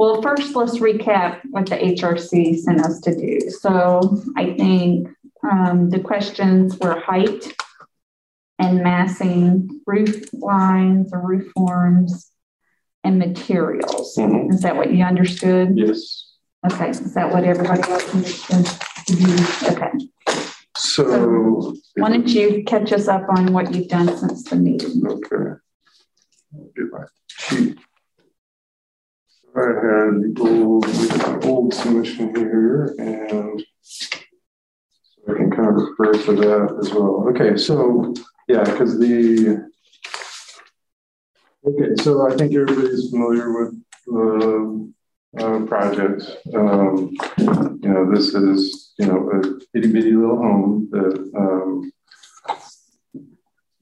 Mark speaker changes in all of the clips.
Speaker 1: Well, first, let's recap what the HRC sent us to do. So I think um, the questions were height and massing, roof lines or roof forms, and materials.
Speaker 2: Mhm.
Speaker 1: Is that what you understood?
Speaker 2: Yes.
Speaker 1: Okay, is that what everybody else understood? Okay.
Speaker 2: So,
Speaker 1: Why don't you catch us up on what you've done since the meeting?
Speaker 2: okay. I'll my. I had the old, the old submission here and so I can kind of refer to that as well. Okay, so, yeah, because the, okay, so I think everybody's familiar with the uh, project. Um, you know, this is, you know, a itty bitty little home that um,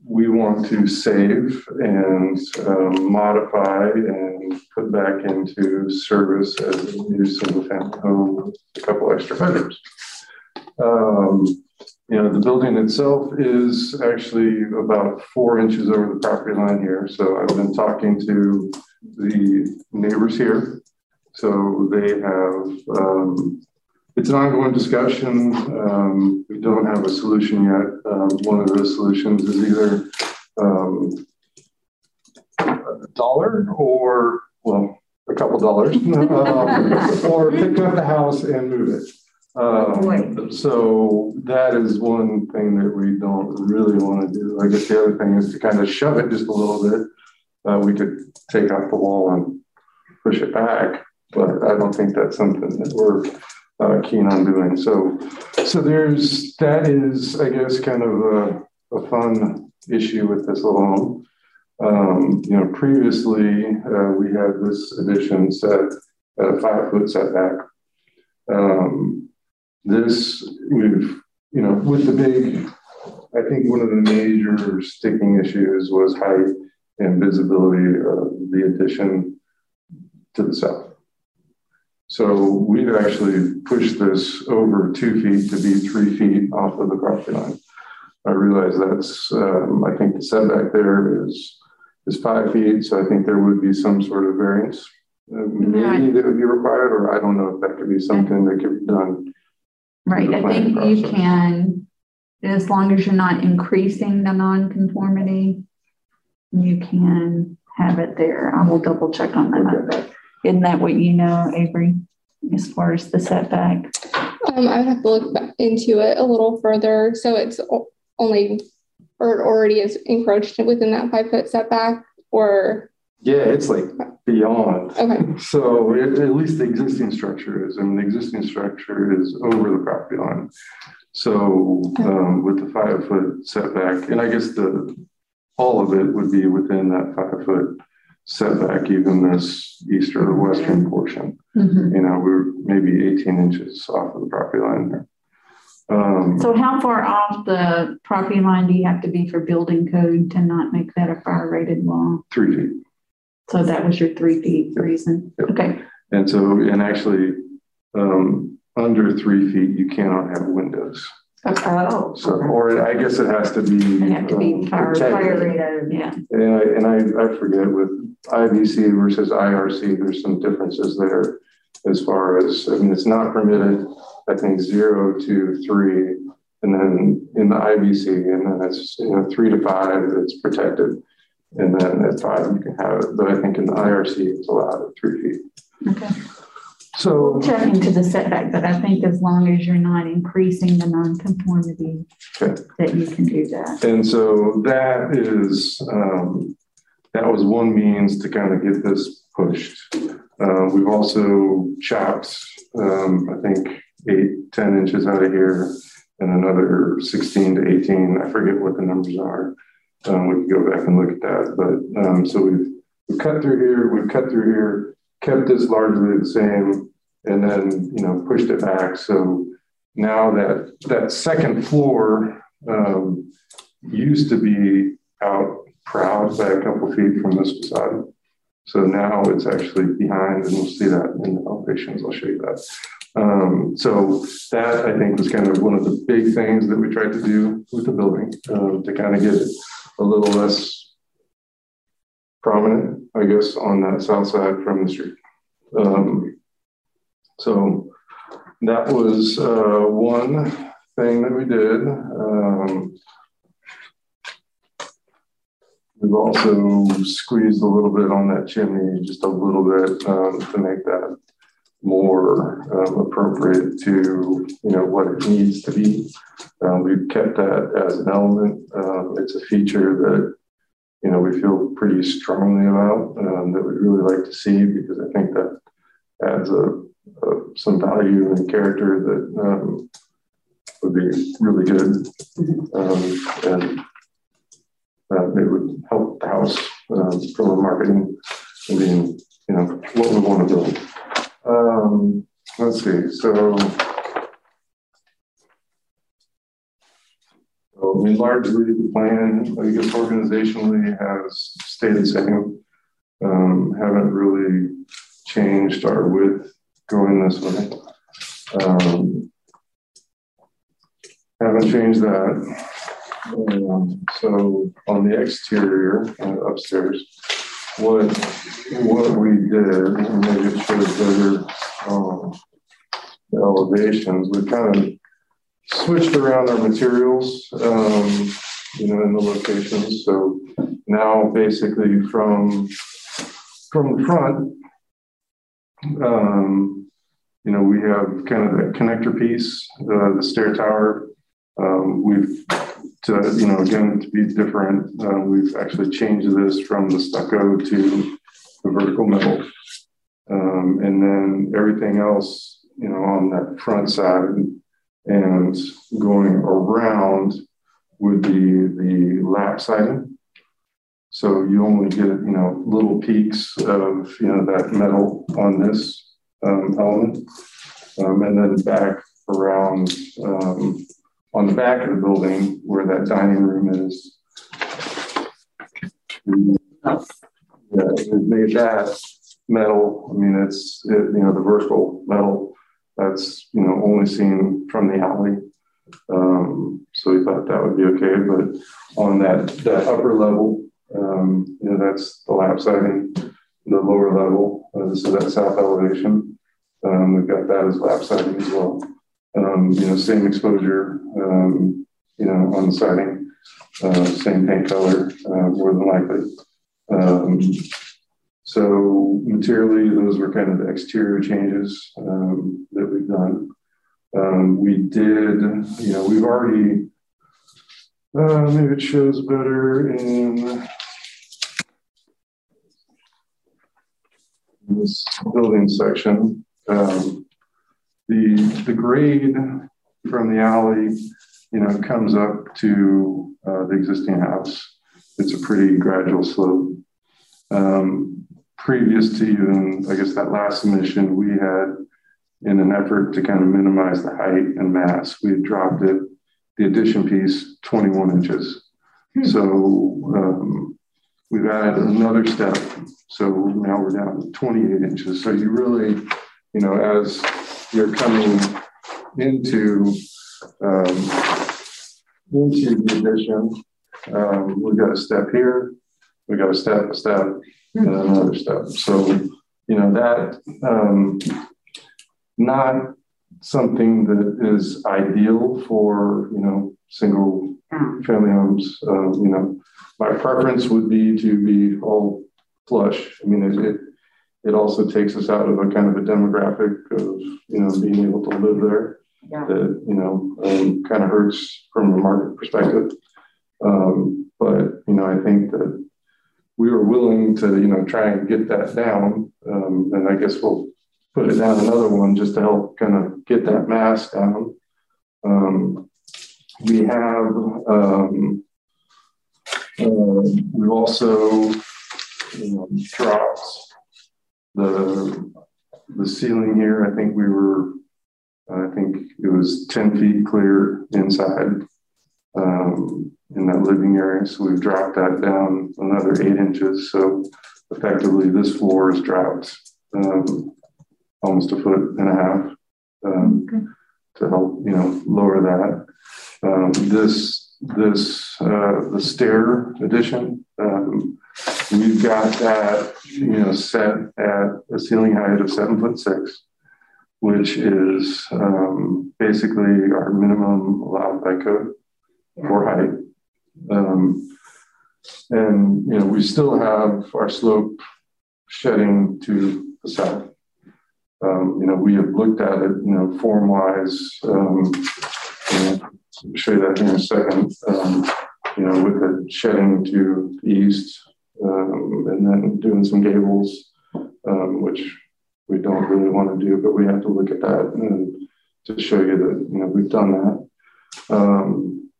Speaker 2: we want to save and um, modify and put back into service as a new single family home with a couple extra bedrooms. Um, you know, the building itself is actually about four inches over the property line here. So I've been talking to the neighbors here. So they have, um, it's an ongoing discussion. Um, we don't have a solution yet. Um, one of the solutions is either um, a dollar or, well, a couple dollars, um, or pick up the house and move it. Um, so that is one thing that we don't really want to do. I guess the other thing is to kind of shove it just a little bit. Uh, we could take off the wall and push it back, but I don't think that's something that we're uh, keen on doing. So, so there's that is, I guess, kind of a, a fun issue with this home. Um, you know, previously uh, we had this addition set at a five foot setback. Um, this we've, you know, with the big, I think one of the major sticking issues was height and visibility of the addition to the south. So we've actually pushed this over two feet to be three feet off of the property line. I realize that's, um, I think the setback there is is five feet, so I think there would be some sort of variance. Uh, maybe that would be required, or I don't know if that could be something that could be done.
Speaker 1: Right, I think you can, as long as you're not increasing the nonconformity, you can have it there. I will double check on that. But Isn't that what you know, Avery, as far as the setback?
Speaker 3: Um, I would have to look into it a little further. So it's only, or it already is encroached within that five foot setback or,
Speaker 2: Yeah, it's like beyond.
Speaker 3: okay,
Speaker 2: So at, at least the existing structure is, I mean, the existing structure is over the property line. So um, with the five foot setback, and I guess the, all of it would be within that five foot setback, even this east or western portion.
Speaker 1: Mhm.
Speaker 2: You know, we're maybe 18 inches off of the property line there. Um,
Speaker 1: So how far off the property line do you have to be for building code to not make that a fire rated wall?
Speaker 2: three feet.
Speaker 1: So that was your three feet reason?
Speaker 2: Yep.
Speaker 1: Okay,
Speaker 2: And so, and actually, um, under three feet, you cannot have windows.
Speaker 1: Oh,
Speaker 2: So, or I guess it has to be.
Speaker 1: they have to be
Speaker 2: um,
Speaker 1: fire, rated, yeah.
Speaker 2: And I, and I, I forget with IBC versus IRC, there's some differences there as far as, I mean, it's not permitted, I think, zero to three. And then in the IBC, and then it's, you know, three to five, it's protected. And then at five, you can have it. But I think in the IRC, it's allowed at three feet.
Speaker 1: Okay.
Speaker 2: So,
Speaker 1: Check into the setback, but I think as long as you're not increasing the nonconformity,
Speaker 2: Okay.
Speaker 1: that you can do that.
Speaker 2: and so that is, um, that was one means to kind of get this pushed. Uh, we've also chopped, um, I think, eight, 10 inches out of here and another 16 to 18. I forget what the numbers are. Um, we can go back and look at that. But um, so we've, we've cut through here, we've cut through here, kept this largely the same, and then, you know, pushed it back. So now that that second floor um, used to be out proud by a couple feet from this facade. So now it's actually behind, and we'll see that in the elevations. I'll show you that. Um, so that I think was kind of one of the big things that we tried to do with the building um, to kind of get it a little less prominent, I guess, on that south side from the street. Um, so that was uh, one thing that we did. Um, we've also squeezed a little bit on that chimney, just a little bit um, to make that more um, appropriate to you know what it needs to be. Um, we've kept that as an element. Um, it's a feature that you know we feel pretty strongly about um, that we'd really like to see because I think that adds a, a some value and character that um, would be really good um, and uh, it would help the house from a marketing and being you know what we want to build. Um, let's see. So, so, I mean, largely the plan, I guess, organizationally has stayed the same. Um, haven't really changed our width going this way. Um, haven't changed that. Um, so on the exterior uh, upstairs, what what we did, maybe it shows better um, the elevations. We kind of switched around our materials, um, you know, in the locations. So now, basically, from from the front, um, you know, we have kind of that connector piece, uh, the stair tower. Um, we've to, you know, again, to be different, uh, we've actually changed this from the stucco to the vertical metal. Um, and then everything else, you know, on that front side and going around would be the lap siding. So you only get, you know, little peaks of, you know, that metal on this element. Um, and then back around um, on the back of the building where that dining room is. Yeah, it made that metal. I mean, it's it, you know the vertical metal that's you know only seen from the alley. Um, so we thought that would be okay. But on that that upper level, um, you know, that's the lap siding. The lower level, uh, this is that south elevation. Um, we've got that as lap siding as well um, you know, same exposure, um, you know, on the siding, uh, same paint color, uh, more than likely. Um, so materially, those were kind of the exterior changes um, that we've done. Um, we did, you know, we've already, uh, maybe it shows better in this building section. Um, the the grade from the alley, you know, comes up to uh, the existing house. It's a pretty gradual slope. Um, previous to even, I guess, that last submission, we had, in an effort to kind of minimize the height and mass, we had dropped it, the addition piece, 21 inches. Hmm. So um, we've added another step. So now we're down to 28 inches. So you really, you know, as you're coming into um, into the addition. Um, we've got a step here, we got a step, a step, and another step. So, you know, that um, not something that is ideal for, you know, single family homes. Uh, you know, my preference would be to be all flush. I mean, it, it it also takes us out of a kind of a demographic of you know being able to live there. Yeah. that you know um, kind of hurts from a market perspective. Um, but you know i think that we were willing to you know try and get that down. Um, and i guess we'll put it down another one just to help kind of get that mass down. Um, we have um, uh, we've also dropped the the ceiling here, I think we were, I think it was 10 feet clear inside um, in that living area. So we've dropped that down another eight inches. So effectively, this floor is dropped um, almost a foot and a half um, okay. to help, you know, lower that. Um, this, this, uh, the stair addition, um, we've got that, you know, set at a ceiling height of seven foot six, which is um, basically our minimum allowed by code for height. Um, and, you know, we still have our slope shedding to the south. Um, you know, we have looked at it, you know, form wise. Um, I'll show you that in a second. Um, you know, with the shedding to the east, um, and then doing some gables, um, which we don't really want to do, but we have to look at that and to show you that you know we've done that. Um,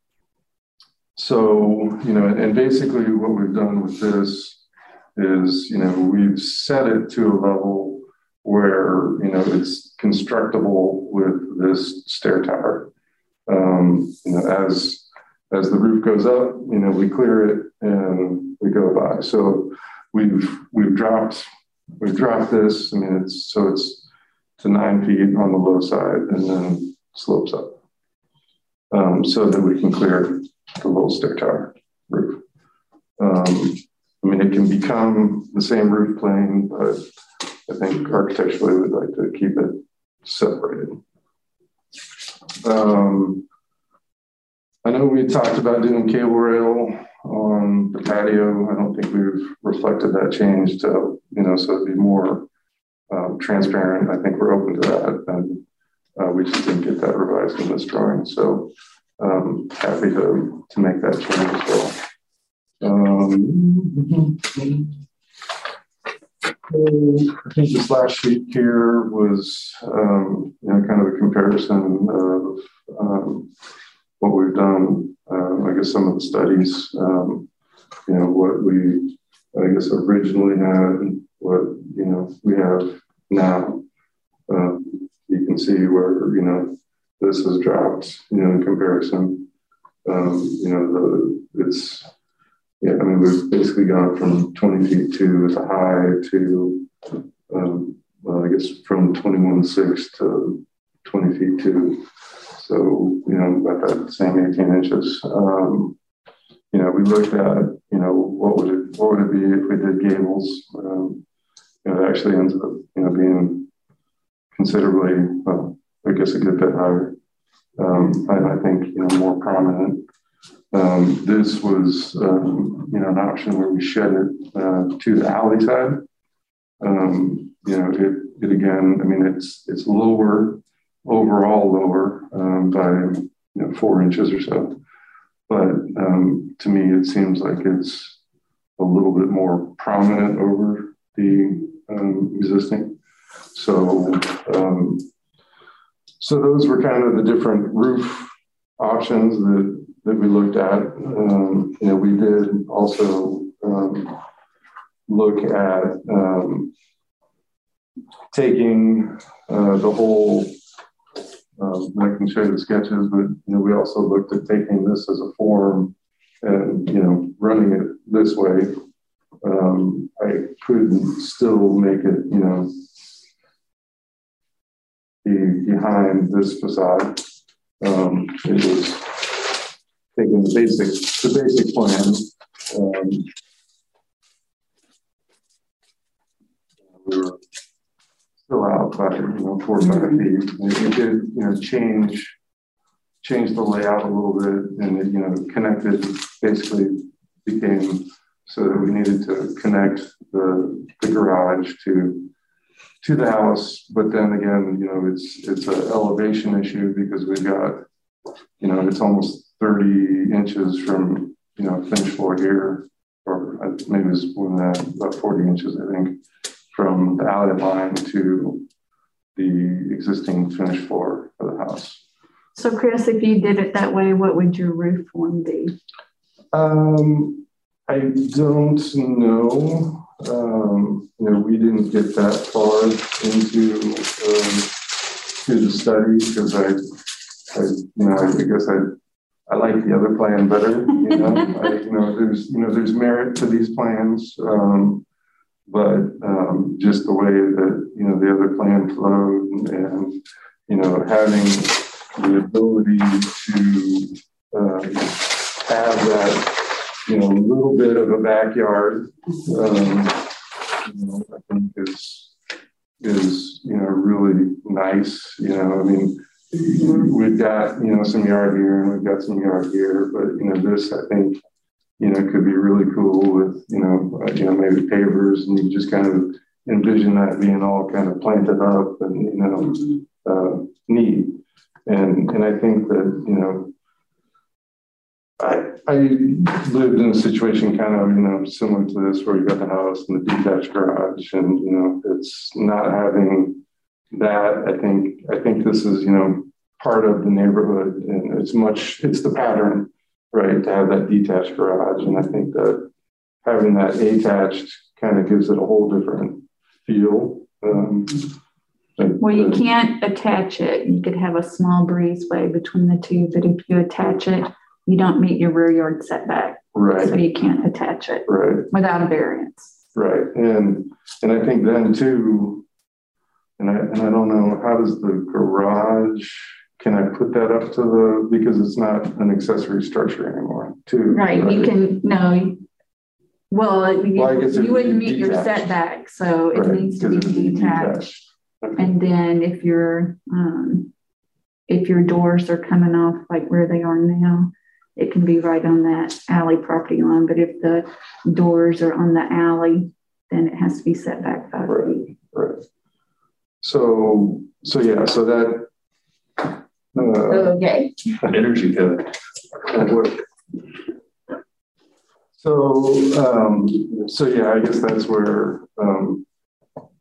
Speaker 2: so you know, and, basically what we've done with this is you know we've set it to a level where you know it's constructible with this stair tower. Um, you know, as as the roof goes up, you know, we clear it and we go by. So we've we've dropped we've dropped this. I mean, it's so it's to nine feet on the low side and then slopes up, um, so that we can clear the little stair tower roof. Um, I mean, it can become the same roof plane, but I think architecturally we'd like to keep it separated. Um, I know we talked about doing cable rail on the patio. I don't think we've reflected that change to, you know, so it'd be more um, transparent. I think we're open to that. And uh, we just didn't get that revised in this drawing. So um, happy to, to make that change as well. Um, I think this last sheet here was, um, you know, kind of a comparison of um, what we've done, uh, I guess some of the studies, um, you know, what we, I guess, originally had, what, you know, we have now. Um, you can see where, you know, this has dropped, you know, in comparison. Um, you know, the, it's, yeah, I mean, we've basically gone from 20 feet two as a high to, um, well, I guess from 21.6 to 20 feet two. So, you know, about that same 18 inches. Um, you know, we looked at, you know, what would it, what would it be if we did gables? Um, you know, it actually ends up, you know, being considerably, I guess a good bit higher. Um, and I think, you know, more prominent. Um, this was, um, you know, an option where we shed it uh, to the alley side. Um, you know, it, it again, I mean, it's, it's lower overall lower um, by you know, four inches or so. But um, to me, it seems like it's a little bit more prominent over the um, existing. So, um, so those were kind of the different roof options that that we looked at. Um, you know, we did also um, look at taking uh, the whole um, I can show you the sketches, but you know, we also looked at taking this as a form and you know, running it this way. Um, I could still make it, you know, be behind this facade. Um, it was taking the basic, the basic plan. Um, we were still out by you know four or five mm-hmm. feet. it did you know change change the layout a little bit, and it you know connected basically became so that we needed to connect the the garage to to the house. But then again, you know it's it's an elevation issue because we've got you know it's almost 30 inches from you know finished floor here, or uh, maybe it's more than that, about 40 inches I think from the alley line to the existing finished floor of the house.
Speaker 1: So, Chris, if you did it that way, what would your roof form be?
Speaker 2: Um, I don't know. Um, you know, we didn't get that far into um, to the study because I, I, you know, I guess I, I like the other plan better. You know, I, you know, there's, you know, there's merit to these plans. Um, but um, just the way that you know the other plan flowed and you know having the ability to uh, have that you know, little bit of a backyard, um, you know, I think is, is, you know, really nice. You know, I mean, we've got, you know, some yard here and we've got some yard here, but, you know, this, I think, you know, it could be really cool with, you know, uh, you know, maybe pavers and you just kind of envision that being all kind of planted up and, you know, uh, neat. And, and I think that, you know, I, I lived in a situation kind of, you know, similar to this where you got the house and the detached garage and, you know, it's not having that. I think, I think this is, you know, part of the neighborhood and it's much, it's the pattern, right, to have that detached garage. And I think that having that attached kind of gives it a whole different feel. Um,
Speaker 1: well, you can't attach it. You could have a small breezeway between the two, but if you attach it, you don't meet your rear yard setback.
Speaker 2: Right.
Speaker 1: So you can't attach it.
Speaker 2: Right.
Speaker 1: Without a variance.
Speaker 2: Right. And and I think then too, and I and I don't know, how does the garage can I put that up to the because it's not an accessory structure anymore, too.
Speaker 1: Right. right? You can no. Well, you, well, you wouldn't meet detached. your setback, so it right, needs to be detached. Okay. And then if your um, if your doors are coming off like where they are now, it can be right on that alley property line. But if the doors are on the alley, then it has to be set back five
Speaker 2: right,
Speaker 1: feet.
Speaker 2: Right. So, so yeah, so that.
Speaker 1: Uh, okay.
Speaker 4: Energy code.
Speaker 2: So, um, so yeah, I guess that's where um,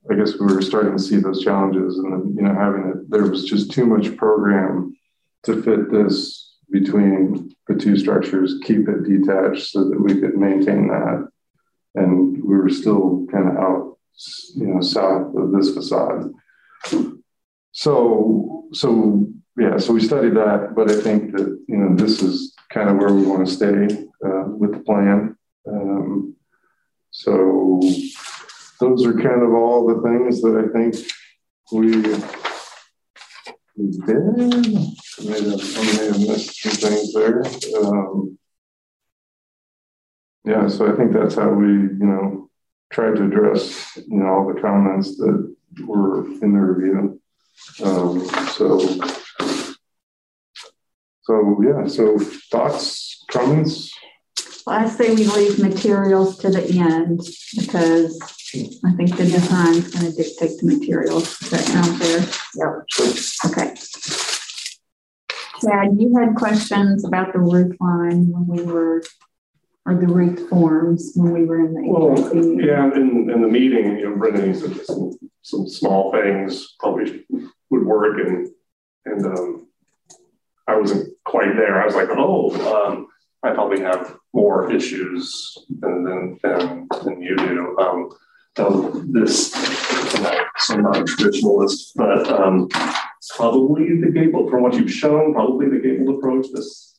Speaker 2: I guess we were starting to see those challenges, and then you know having it, there was just too much program to fit this between the two structures, keep it detached so that we could maintain that. And we were still kind of out, you know, south of this facade. So, so yeah, so we studied that, but I think that, you know, this is kind of where we want to stay uh, with the plan. Um, so those are kind of all the things that I think we we did. I may have, I may have missed some things there. Um, yeah, so I think that's how we, you know, tried to address, you know, all the comments that were in the review. Um, so, so yeah, so thoughts, comments?
Speaker 1: Well, I say we leave materials to the end because I think the design is going to dictate the materials. That sound fair? Yep. Okay. Chad, you had questions about the roof line when we were, or the roof forms when we were in the
Speaker 4: well, meeting. Yeah, in, in the meeting, you know, Brendan said some, some small things probably would work, and and um, I wasn't quite there. I was like, oh, um, I probably have more issues than than than, than you do. Um, this. So not a traditionalist, but um, probably the gable, from what you've shown, probably the gabled approach, this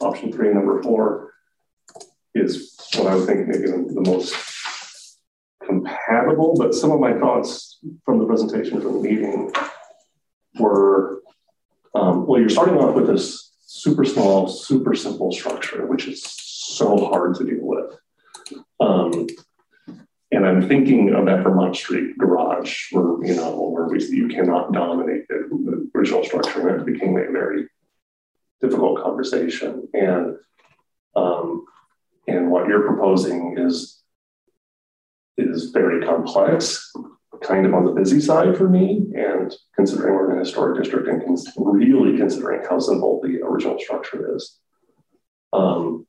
Speaker 4: option three, number four, is what I would think maybe the most compatible. But some of my thoughts from the presentation from the meeting were, um, well, you're starting off with this super small, super simple structure, which is so hard to deal with. Um, and I'm thinking of that Vermont Street garage where, you know, where we, you cannot dominate the, the original structure. And it became a very difficult conversation. And, um, and what you're proposing is, is very complex, kind of on the busy side for me. And considering we're in a historic district and cons- really considering how simple the original structure is. Um,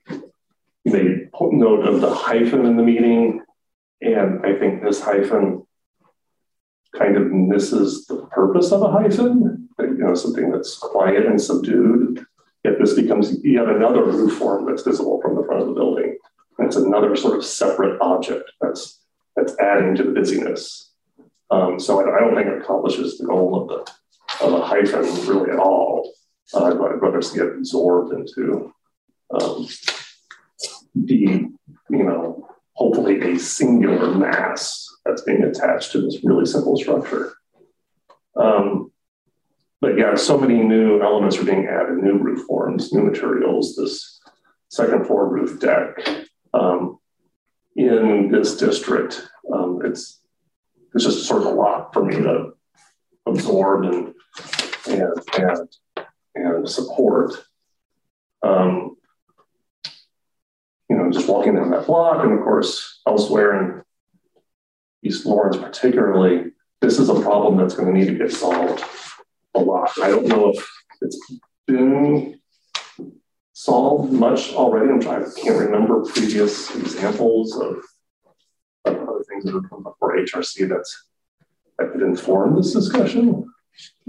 Speaker 4: you made note of the hyphen in the meeting and I think this hyphen kind of misses the purpose of a hyphen, you know, something that's quiet and subdued. Yet this becomes yet another roof form that's visible from the front of the building. It's another sort of separate object that's that's adding to the busyness. Um, so I, I, don't think it accomplishes the goal of the of a hyphen really at all. Uh, I'd rather see it absorbed into um, the you know hopefully a singular mass that's being attached to this really simple structure. Um, but yeah, so many new elements are being added, new roof forms, new materials, this second floor roof deck, um, in this district. Um, it's it's just sort of a lot for me to absorb and and and and support. Um, you know, just walking down that block, and of course elsewhere in East Lawrence, particularly, this is a problem that's going to need to get solved a lot. I don't know if it's been solved much already. I'm trying, I can't remember previous examples of, things that have come before HRC that's that could inform this discussion.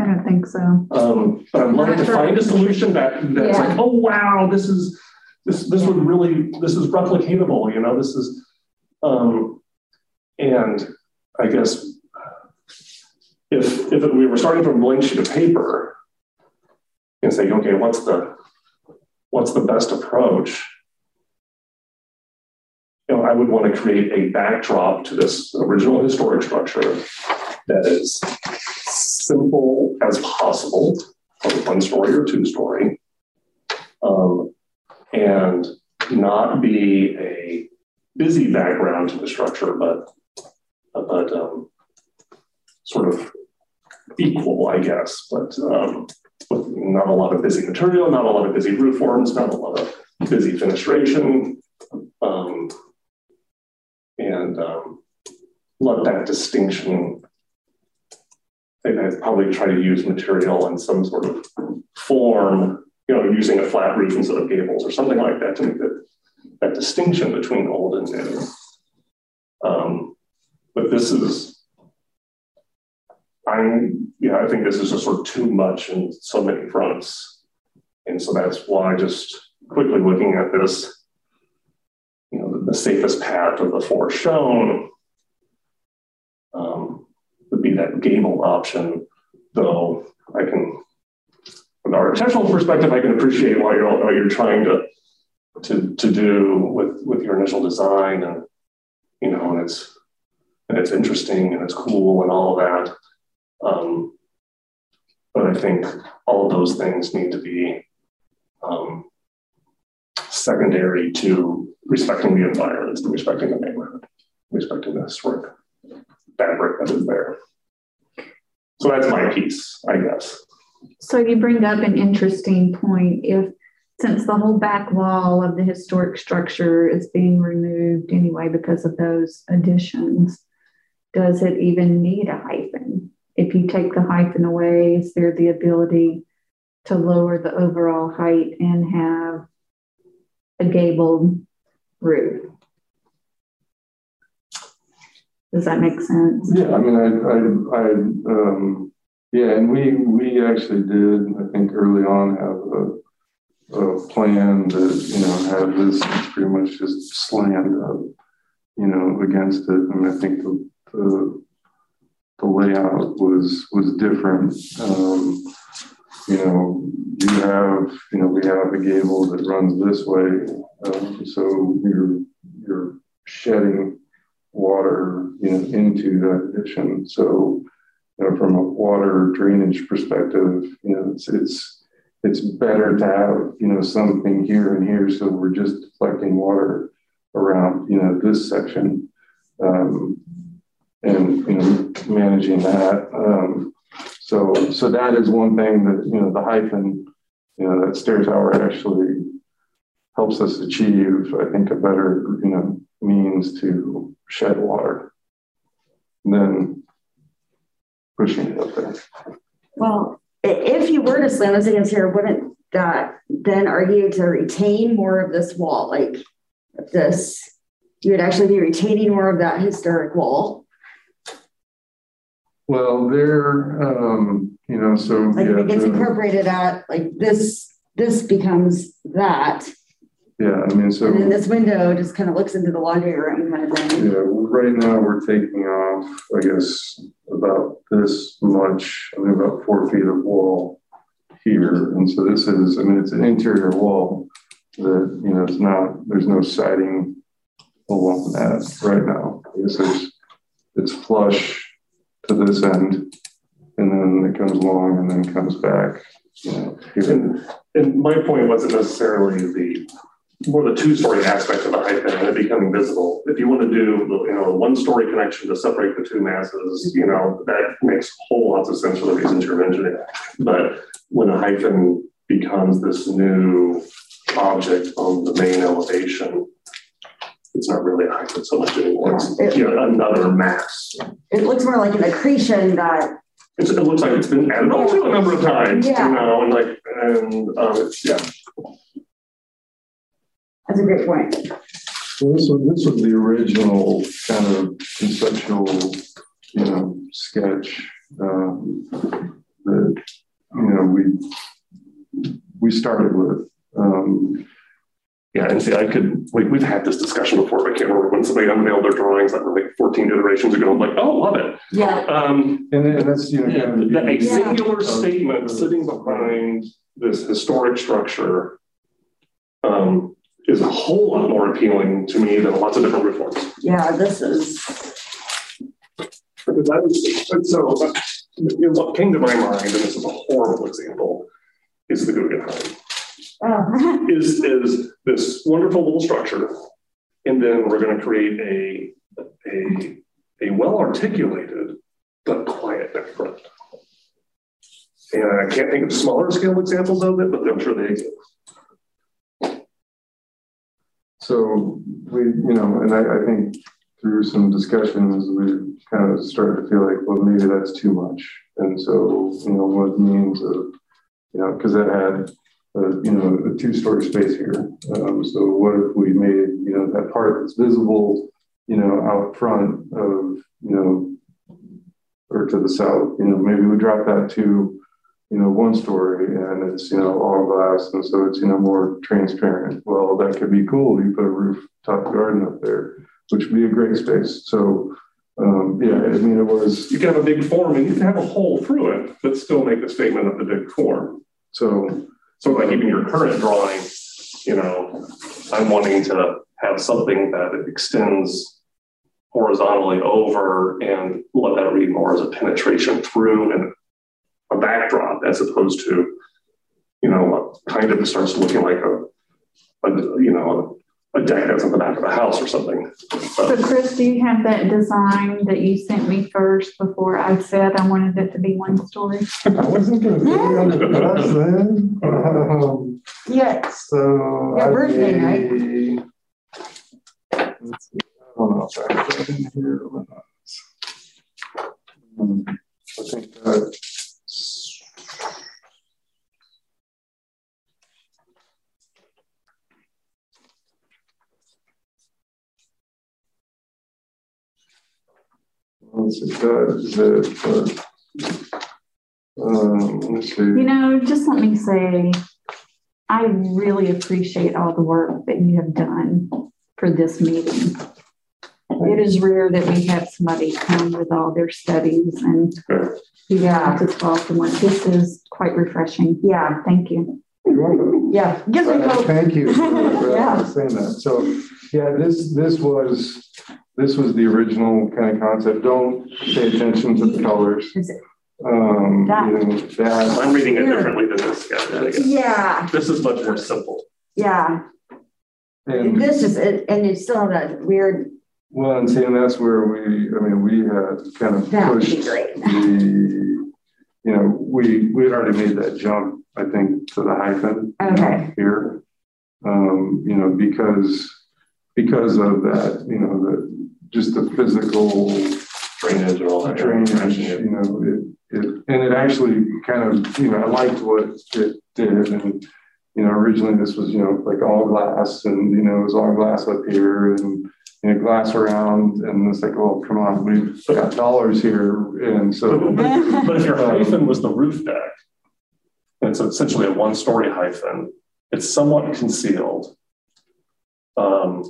Speaker 1: I don't think so.
Speaker 4: Um, but I'm looking to find a solution that that's yeah. like, oh wow, this is this this would really this is replicatable. You know, this is um, and I guess if if we were starting from a blank sheet of paper and saying, okay, what's the what's the best approach? I would want to create a backdrop to this original historic structure that is simple as possible, one story or two story, um, and not be a busy background to the structure, but but um, sort of equal, I guess. But um, with not a lot of busy material, not a lot of busy roof forms, not a lot of busy fenestration, um, and um, let that distinction. I'd probably try to use material in some sort of form, you know, using a flat roof instead of gables or something like that to make that, that distinction between old and new. Um, but this is I'm, I think this is just sort of too much in so many fronts. And so that's why just quickly looking at this, the, safest path of the four shown um, would be that gable option, though I can, from the architectural perspective, I can appreciate why you're, what you're trying to, to, to do with, with your initial design and, you know, and it's, and it's interesting and it's cool and all of that. Um, but I think all of those things need to be um, secondary to respecting the environment, respecting the neighborhood, respecting the historic fabric that is there. So that's my piece, I guess.
Speaker 1: So you bring up an interesting point. If since the whole back wall of the historic structure is being removed anyway because of those additions, does it even need a hyphen? if you take the hyphen away, is there the ability to lower the overall height and have a gabled roof? Does that make sense?
Speaker 2: Yeah, I mean, I, I, I um, yeah, and we we actually did, I think, early on have a, a plan that you know had this pretty much just slammed up, you know, against it. I mean, I think the, the the layout was was different. Um, you know, you have you know we have a gable that runs this way, um, so you're you're shedding water you know into that addition. So you know, from a water drainage perspective, you know it's it's it's better to have you know something here and here, so we're just deflecting water around you know this section. Um, and you know managing that. Um, so so that is one thing that you know the hyphen, you know that stair tower actually helps us achieve. I think a better you know means to shed water than pushing it up there.
Speaker 5: Well, if you were to slam this against here, wouldn't that then argue to retain more of this wall? Like this, you would actually be retaining more of that historic wall
Speaker 2: well, they're, um, you know, so
Speaker 5: like yeah, if it gets the, incorporated at like this, this becomes that.
Speaker 2: Yeah, I mean, so.
Speaker 5: And then this window just kind of looks into the laundry room kind of thing.
Speaker 2: Yeah, right now we're taking off, I guess, about this much, I mean, about four feet of wall here. And so this is, I mean, it's an interior wall that, you know, it's not, there's no siding along that right now. I guess there's, it's flush to this end, and then it comes along and then comes back. You know,
Speaker 4: and, and my point wasn't necessarily the more the two-story aspect of the hyphen and it becoming visible. If you want to do, the, you know, one-story connection to separate the two masses, you know, that makes whole lots of sense for the reasons you're mentioning. But when a hyphen becomes this new object on the main elevation, it's not really a hyphen so much anymore. It's
Speaker 5: it-
Speaker 4: you know, another mass.
Speaker 5: It looks more like an accretion that,
Speaker 4: It's, it looks like it's been added on to a number of times, you
Speaker 5: Yeah.
Speaker 4: know, and like, and um, it's, yeah.
Speaker 5: that's a great point.
Speaker 2: So this was, this was the original kind of conceptual, you know, sketch, um, that, you know, we, we started with. Um,
Speaker 4: Yeah, and see, I could, we, we've had this discussion before, but I can't remember when somebody unveiled their drawings, like, like 14 iterations ago, I'm like, oh, love it.
Speaker 5: Yeah,
Speaker 4: Um,
Speaker 2: and then that's, you know, kind of.
Speaker 4: that a
Speaker 5: Yeah.
Speaker 4: singular statement sitting behind this historic structure um, is a whole lot more appealing to me than lots of different roof forms.
Speaker 5: yeah, this is,
Speaker 4: Because I was, and so you know, what came to my mind, and this is a horrible example, is the Guggenheim.
Speaker 5: Oh,
Speaker 4: Is is this wonderful little structure, and then we're going to create a a a well articulated but quiet back front. And I can't think of smaller scale examples of it, but I'm sure they exist.
Speaker 2: So we, you know, and I, I think through some discussions, we kind of started to feel like, well, maybe that's too much. And so, you know, what means of, you know, because it had, uh, you know, a two-story space here. Um, so what if we made, you know, that part that's visible, you know, out front of, you know, or to the south, you know, maybe we drop that to, you know, one story and it's, you know, all glass. And so it's, you know, more transparent. Well, that could be cool. You put a rooftop garden up there, which would be a great space. So, um, yeah, I mean, it was,
Speaker 4: You can have a big form and you can have a hole through it, but still make the statement of the big form.
Speaker 2: so,
Speaker 4: So like even your current drawing, you know, I'm wanting to have something that extends horizontally over and let that read more as a penetration through and a backdrop as opposed to, you know, kind of starts looking like a, a you know, a deck that's on the back of a house or something.
Speaker 1: So Chris, do you have that design that you sent me first before I said I wanted it to be one story?
Speaker 2: I wasn't gonna put you on the bus then. Um,
Speaker 5: yes,
Speaker 2: So.
Speaker 5: Your
Speaker 2: I
Speaker 5: birthday, right?
Speaker 2: Let's see, I don't know if I have that in here or not. Um, I think that. Let's see, that is it, but. Um, see.
Speaker 1: You know, just let me say, I really appreciate all the work that you have done for this meeting. It is rare that we have somebody come with all their studies and
Speaker 5: yeah,
Speaker 1: to talk and what this is quite refreshing.
Speaker 5: yeah,
Speaker 1: Thank you.
Speaker 2: You're welcome.
Speaker 5: yeah. Gives me
Speaker 2: Uh,
Speaker 5: hope.
Speaker 2: Thank you for for
Speaker 5: Yeah.
Speaker 2: saying that. So, yeah, this, this was, this was the original kind of concept. Don't pay attention to the colors. Um,
Speaker 5: That-
Speaker 2: you know, that,
Speaker 4: I'm reading it differently than this guy.
Speaker 5: Yeah,
Speaker 4: This is much more simple.
Speaker 5: yeah.
Speaker 2: and,
Speaker 5: This is, it, and it's still have that weird,
Speaker 2: well, and seeing that's where we, I mean, we had kind of
Speaker 5: that would be
Speaker 2: pushed
Speaker 5: great.
Speaker 2: the, you know, we, we had already made that jump, I think, to the hyphen.
Speaker 5: Okay.
Speaker 2: Here, um, you know, because, because of that, you know, the, just the physical
Speaker 4: Drainage and all that.
Speaker 2: drainage, you know, it, it, and it actually kind of, you know, I liked what it did. And, you know, originally this was, you know, like all glass and, you know, it was all glass up here and, you know, glass around. And it's like, well, come on, we've got dollars here. And so,
Speaker 4: But but if your hyphen was the roof deck, and it's essentially a one-story hyphen, it's somewhat concealed. Um,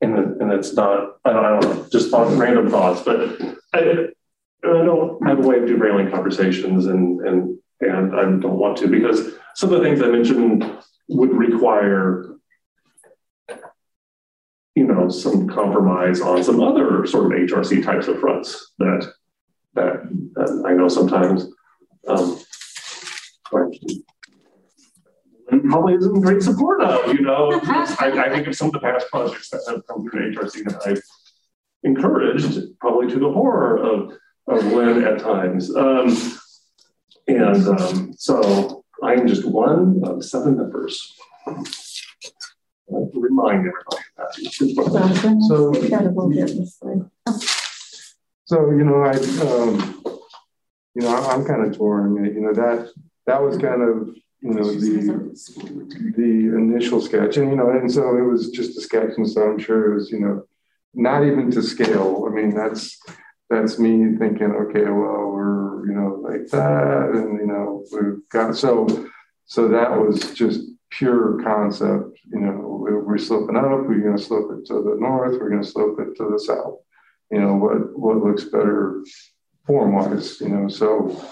Speaker 4: and, and it's not, I don't, I don't know, just thought, random thoughts, but I, I don't have a way of derailing conversations and, and, and I don't want to, because some of the things I mentioned would require you know, some compromise on some other sort of HRC types of fronts that that, that I know sometimes um, and probably isn't great support of, you know. I, I think of some of the past projects that have come through HRC that I've encouraged, probably to the horror of, of Lynn at times. Um, and um, so I am just one of seven members. remind everybody that.
Speaker 2: So, so you know, I, um, you know, I'm kind of torn. You know, that that was kind of you know the the initial sketch, and you know, and so it was just a sketch, and so I'm sure it was you know not even to scale. I mean, that's that's me thinking, okay, well, we're you know like that, and you know we've got so so that was just pure concept. You know, we're sloping up, we're going to slope it to the north, we're going to slope it to the south. You know, what what looks better form wise. You know, so.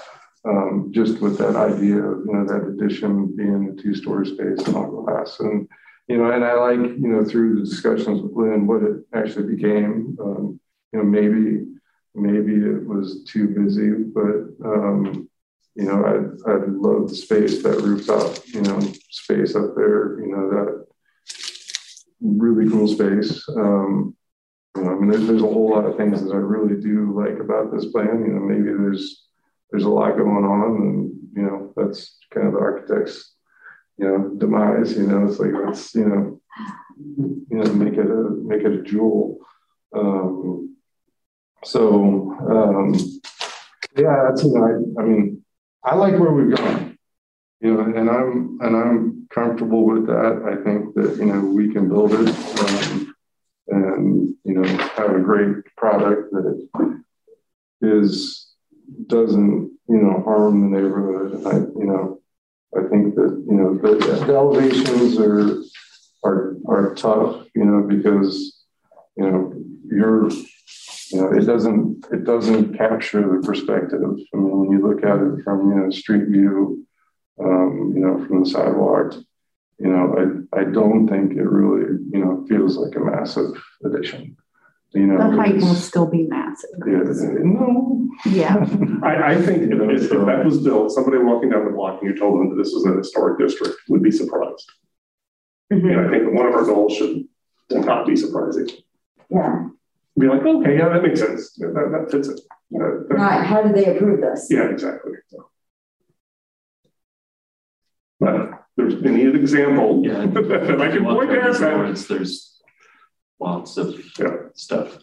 Speaker 2: Um, just with that idea of you know that addition being a two-story space all glass and you know, and I like, you know, through the discussions with Lynn, what it actually became. Um, you know, maybe, maybe it was too busy, but, um, you know, I, I love the space, that rooftop, you know, space up there, you know, that really cool space. Um, you know, I mean, there's, there's a whole lot of things that I really do like about this plan. You know, maybe there's, there's a lot going on and, you know, that's kind of the architect's you know, demise, you know, it's like, let's, you know, you know, make it a, make it a jewel. Um, so, um, yeah, that's, you know, I, I mean, I like where we've gone, you know, and I'm, and I'm comfortable with that. I think that, you know, we can build it um, and, you know, have a great product that is, doesn't, you know, harm the neighborhood. I, you know, I think that you know the, the elevations are are are tough, you know, because you know you're you know it doesn't it doesn't capture the perspective. I mean, when you look at it from you know street view, um, you know, from the sidewalk, you know, I I don't think it really you know feels like a massive addition. You know,
Speaker 1: the height will still be massive.
Speaker 2: Yeah, no.
Speaker 1: Yeah.
Speaker 4: I, I think if, if, if, that was built, somebody walking down the block and you told them that this was an historic district would be surprised. Mm-hmm. And I think one of our goals should not be surprising.
Speaker 5: Yeah.
Speaker 4: Be like, okay, yeah, that makes sense. Yeah, that, that fits it.
Speaker 5: That, that, right. How did they approve this?
Speaker 4: Yeah, exactly. So. But there's we need an example.
Speaker 6: Yeah. I can point at. There's lots of yeah. stuff.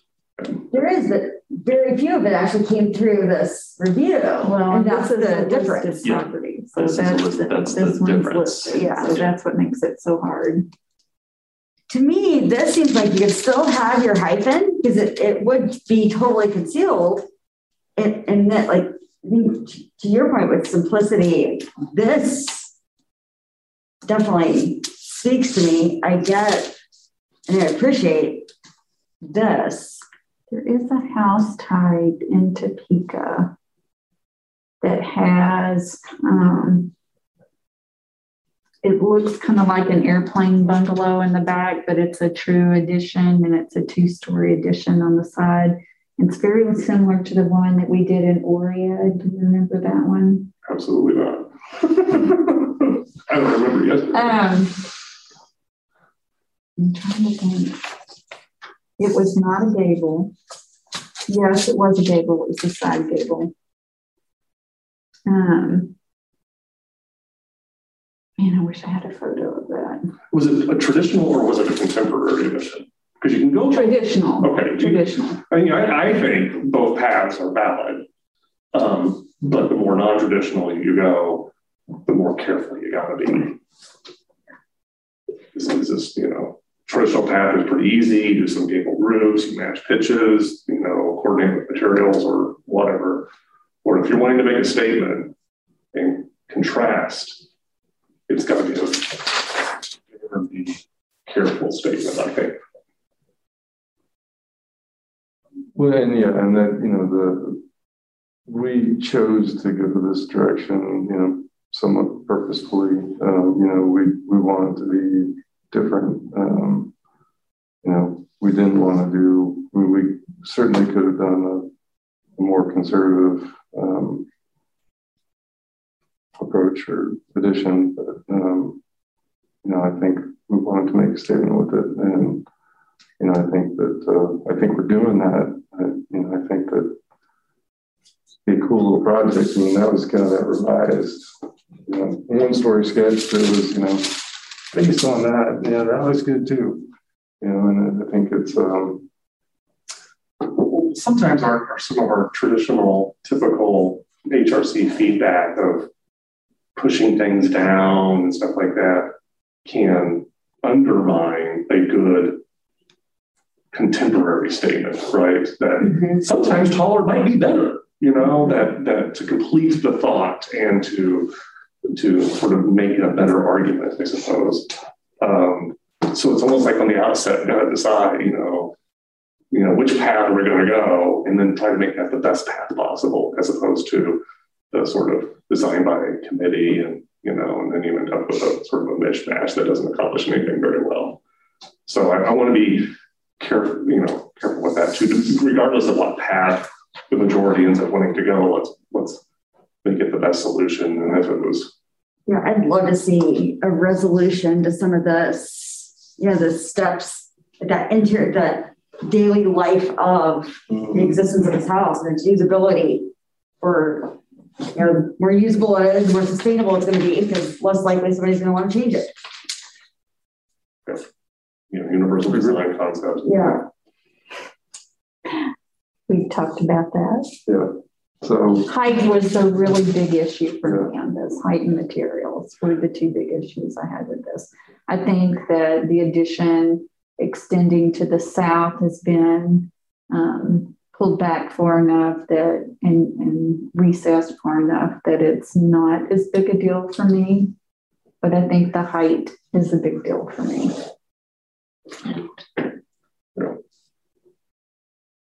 Speaker 5: There is, but very few of it actually came through this review. Well, and that's the difference.
Speaker 1: Yeah. Property. So this that's, is, that's this the difference. Listed. Yeah, so that's what makes it so hard.
Speaker 5: To me, this seems like you could still have your hyphen because it, it would be totally concealed. And, and that, like, to your point with simplicity, this definitely speaks to me. I get and I appreciate this.
Speaker 1: There is a house type in Topeka that has, um, it looks kind of like an airplane bungalow in the back, but it's a true addition and it's a two story addition on the side. It's very similar to the one that we did in Oria. Do you remember that one?
Speaker 4: Absolutely not. I don't remember yesterday. Um,
Speaker 1: I'm trying to think. It was not a gable. Yes, it was a gable. It was a side gable. Um, man, I wish I had a photo of that.
Speaker 4: Was it a traditional or was it a contemporary edition? Because you can go
Speaker 1: traditional.
Speaker 4: Okay,
Speaker 1: traditional.
Speaker 4: I mean, I, I think both paths are valid, um, but the more non-traditional you go, the more careful you got to be. This is just, you know, traditional path is pretty easy. You do some gable roofs, you match pitches, you know, coordinate with materials or whatever. Or if you're wanting to make a statement and contrast, it's got to be a careful statement, I think.
Speaker 2: Well, and yeah, and then you know the we chose to go this direction, you know, somewhat purposefully. Um, you know, we we wanted to be different. Um, you know, we didn't want to do, we, we certainly could have done a, a more conservative um, approach or addition, but um, you know, I think we wanted to make a statement with it. And, you know, I think that, uh, I think we're doing that. I, you know, I think that a cool little project. I mean, that was kind of that revised, you know, one story sketch that was, you know, based on that. Yeah, that was good too. You know, and I think it's, um,
Speaker 4: sometimes our, our, some of our traditional, typical HRC feedback of pushing things down and stuff like that can undermine a good contemporary statement, right? That mm-hmm. sometimes taller might be better, you know, that that to complete the thought and to to sort of make a better argument, I suppose. Um, so it's almost like on the outset, you gotta decide, you know, you know, which path are we going to go, and then try to make that the best path possible, as opposed to the sort of design by committee and you know, and then you end up with a sort of a mishmash that doesn't accomplish anything very well. So I, I want to be careful, you know, careful with that too, regardless of what path the majority ends up wanting to go. Let's let's make it the best solution. And if it was,
Speaker 5: yeah, I'd love to see a resolution to some of this, you know, the steps that enter the daily life of mm-hmm. the existence of this house and its usability for you know, more usable it is, more sustainable it's going to be because less likely somebody's going to want to change it.
Speaker 4: Yeah. You know, universal design concept.
Speaker 5: Yeah.
Speaker 1: We've talked about that.
Speaker 2: Yeah. So
Speaker 1: height was a really big issue for me on this. Height and materials were the two big issues I had with this. I think that the addition extending to the south has been um, pulled back far enough that and, and recessed far enough that it's not as big a deal for me. But I think the height is a big deal for me.
Speaker 2: Yeah.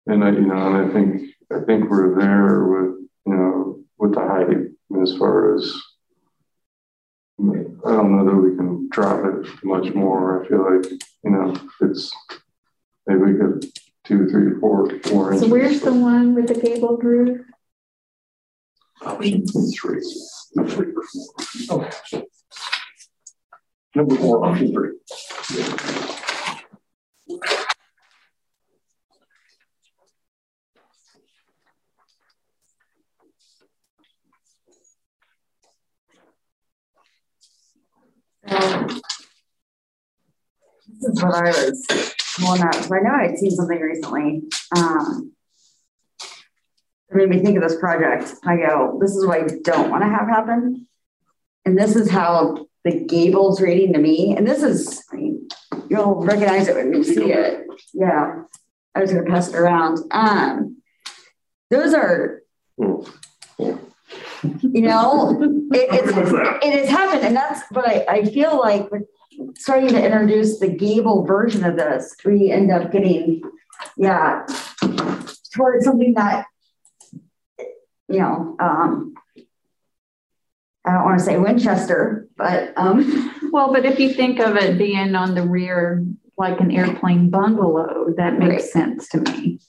Speaker 2: And I, you know, and I think I think we're there with you know with the height as far as I don't know that we can drop it much more. I feel like you know it's maybe we could two, three, four, four
Speaker 1: So where's the one with the gabled roof?
Speaker 4: Option three. Number three or four. Okay. Number four, option three.
Speaker 5: Um, this is what I was well, no, I know I'd seen something recently. Um, it made me think of this project. I go, this is what I don't want to have happen. And this is how the Gables reading to me, and this is, you'll recognize it when you see it. Yeah. I was going to pass it around. Um, those are, you know, it, it's, it has happened. And that's, but I, I feel like with starting to introduce the Gable version of this, we end up getting, yeah, towards something that, you know, um, I don't want to say Winchester, but um,
Speaker 1: well, but if you think of it being on the rear like an airplane bungalow, that makes right. sense to me.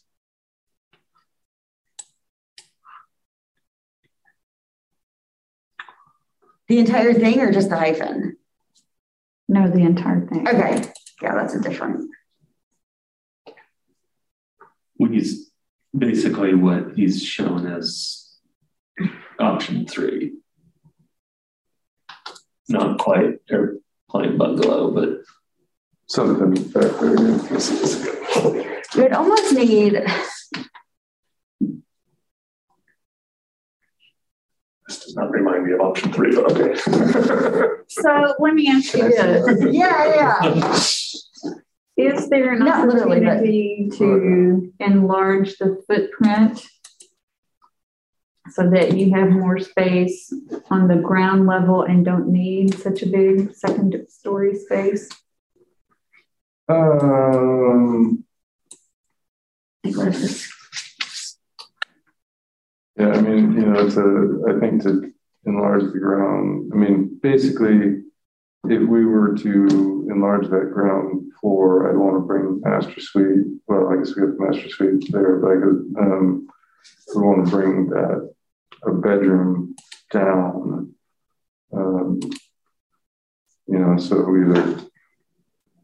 Speaker 5: The entire thing or just the hyphen?
Speaker 1: No, the entire thing.
Speaker 5: Okay. Yeah, that's a different.
Speaker 6: He's basically what he's shown as option three. Not quite airplane bungalow, but
Speaker 2: something back there.
Speaker 5: You'd almost need
Speaker 4: does not remind me of option three, but okay.
Speaker 1: so let me ask you this.
Speaker 5: yeah, yeah.
Speaker 1: Is there an Not opportunity to enlarge the footprint so that you have more space on the ground level and don't need such a big second story space?
Speaker 2: Um, yeah, I mean, you know, a, I think to enlarge the ground, I mean, basically, if we were to enlarge that ground floor, I'd want to bring master suite. Well, I guess we have master suite there, but I could, um, we want to bring that a bedroom down. Um, you know, know, so either,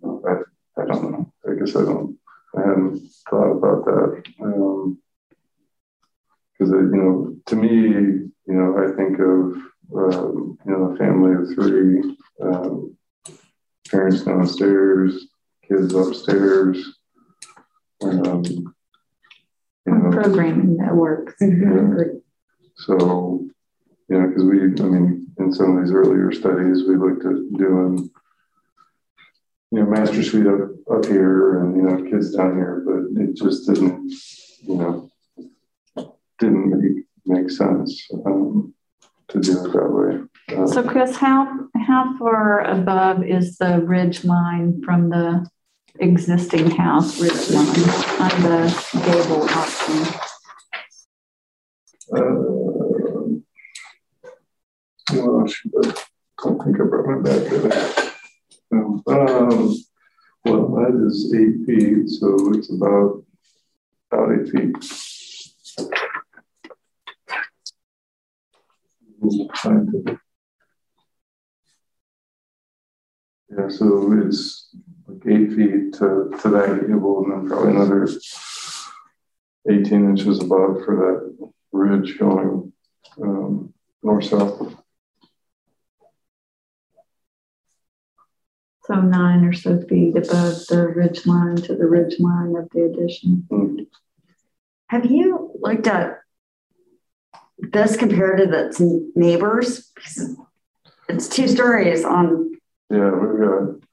Speaker 2: I, I don't know. I guess I don't, I hadn't thought about that. Um, because, you know, to me, you know, I think of, um, you know, a family of three, um, parents downstairs, kids upstairs. Um, you know,
Speaker 1: Programming that works.
Speaker 2: yeah. So, you know, because we, I mean, in some of these earlier studies, we looked at doing, you know, master suite up, up here and, you know, kids down here, but it just didn't, you know, didn't make, make sense um, to do it that way. Uh,
Speaker 1: So Chris, how, how far above is the ridge line from the existing house ridge line on the gable option?
Speaker 2: Uh, well, I don't think I brought my back it. Um, um, well, that is eight feet, so it's about about eight feet. Yeah, so it's like eight feet to, to that gable and then probably another 18 inches above for that ridge going um, north-south.
Speaker 1: So nine or so feet above the ridge line to the ridge line of the addition.
Speaker 2: Mm.
Speaker 5: Have you looked at this compared to the neighbors? It's two stories on,
Speaker 2: Yeah, we've got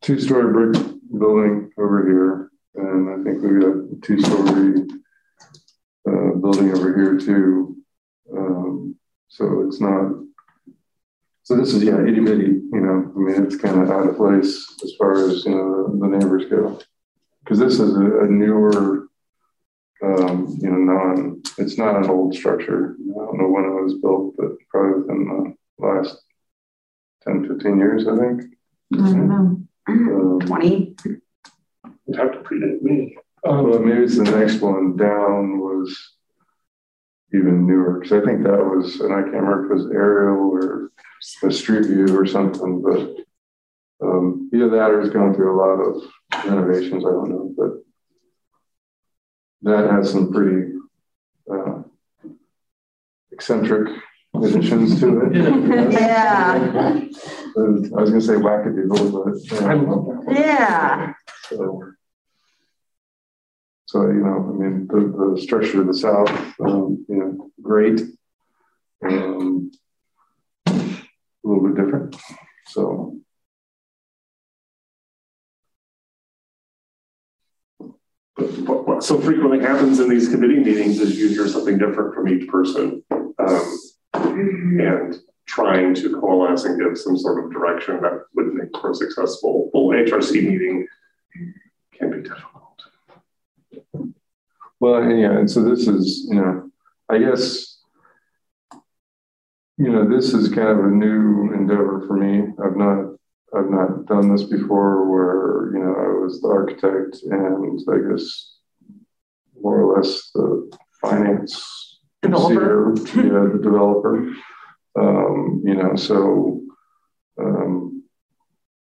Speaker 2: two-story brick building over here, and I think we've got two-story uh, building over here too. Um, so it's not. So this is yeah, itty bitty. You know, I mean, it's kind of out of place as far as you know the, the neighbors go, because this is a, a newer. Um, you know, non. It's not an old structure. I don't know when it was built, but probably within the last 10, 15 years, I think.
Speaker 1: I don't know.
Speaker 2: Um,
Speaker 5: 20.
Speaker 4: You'd have to predate me.
Speaker 2: Oh, well, maybe it's the next one down was even newer because I think that was, and I can't remember if it was aerial or a street view or something, but um, either that or it's going through a lot of renovations. I don't know, but that has some pretty uh, eccentric additions to it.
Speaker 5: Yeah.
Speaker 2: I was going to say wackadoodle, but uh,
Speaker 5: Yeah.
Speaker 2: so, so, you know, I mean, the, the structure of the South, um, you know, great. Um, a little bit different. So,
Speaker 4: what, what so frequently happens in these committee meetings is you hear something different from each person. Um, and trying to coalesce and give some sort of direction that would make for a successful full HRC meeting can be difficult.
Speaker 2: well, and yeah, and so this is, you know, I guess, you know, this is kind of a new endeavor for me. I've not, I've not done this before where, was the architect and I guess more or less the finance
Speaker 5: Developer.
Speaker 2: overseer, yeah, the developer. Um, you know, so um,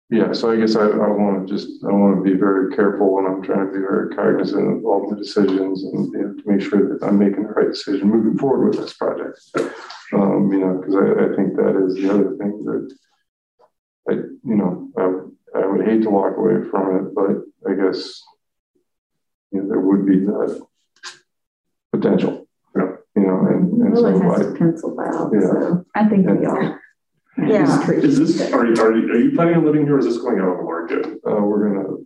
Speaker 2: yeah, so I guess I, I want to just I want to be very careful when I'm trying to be very cognizant of all the decisions and you know, to make sure that I'm making the right decision moving forward with this project. Um, you know, because I, I think that is the other thing that I you know I, I would hate to walk away from it, but I guess you know there would be that potential.
Speaker 4: Yeah.
Speaker 2: You know, and, and
Speaker 1: Really
Speaker 2: so
Speaker 1: has
Speaker 2: I,
Speaker 1: to pencil out,
Speaker 2: Yeah.
Speaker 1: so I think we are.
Speaker 5: Yeah.
Speaker 4: Is this are you, are you, are you planning on living here or is this going out on the market?
Speaker 2: uh, we're gonna,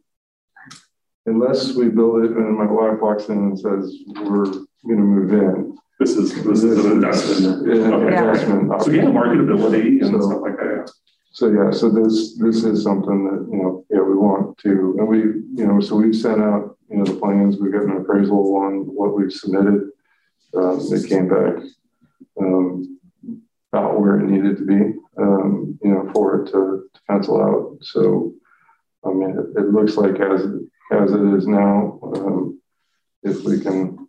Speaker 2: unless we build it and my wife walks in and says, we're gonna move in.
Speaker 4: This is this is an investment.
Speaker 2: Yeah,
Speaker 4: Okay.
Speaker 2: investment.
Speaker 4: So you have marketability and
Speaker 2: So-
Speaker 4: stuff like that.
Speaker 2: So, yeah, so this, this is something that, you know, yeah, we want to, and we, you know, so we've sent out, you know, the plans, we've got an appraisal on what we've submitted. Um, it came back, um, about where it needed to be, um, you know, for it to, to pencil out. So, I mean, it, it looks like as, as it is now, um, if we can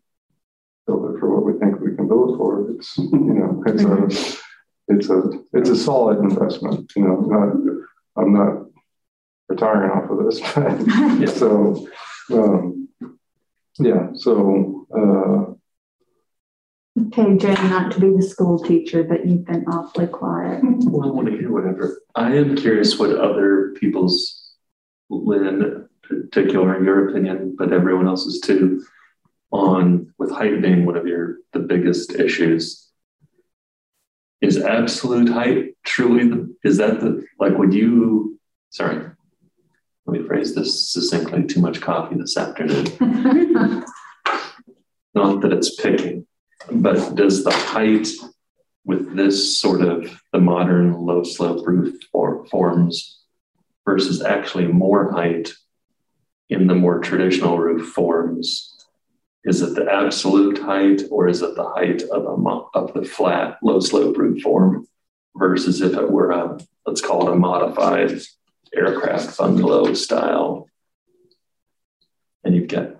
Speaker 2: build it for what we think we can build it for, it's, you know, it's a, it's a, it's a solid investment, you know, not, I'm not retiring off of this. so, um, yeah, so, uh,
Speaker 1: Okay, Jay, not to be the school teacher, but you've been awfully quiet.
Speaker 6: Well, I want to hear whatever. I am curious what other people's, Lynn, particular in your opinion, but everyone else's too, on with height being one of your the biggest issues. Is absolute height truly the is that the like would you sorry, let me phrase this succinctly, too much coffee this afternoon. Not that it's picking, but does the height with this sort of the modern low slope roof or forms versus actually more height in the more traditional roof forms is it the absolute height or is it the height of a of the flat low slope roof form versus if it were a let's call it a modified aircraft bungalow style and you get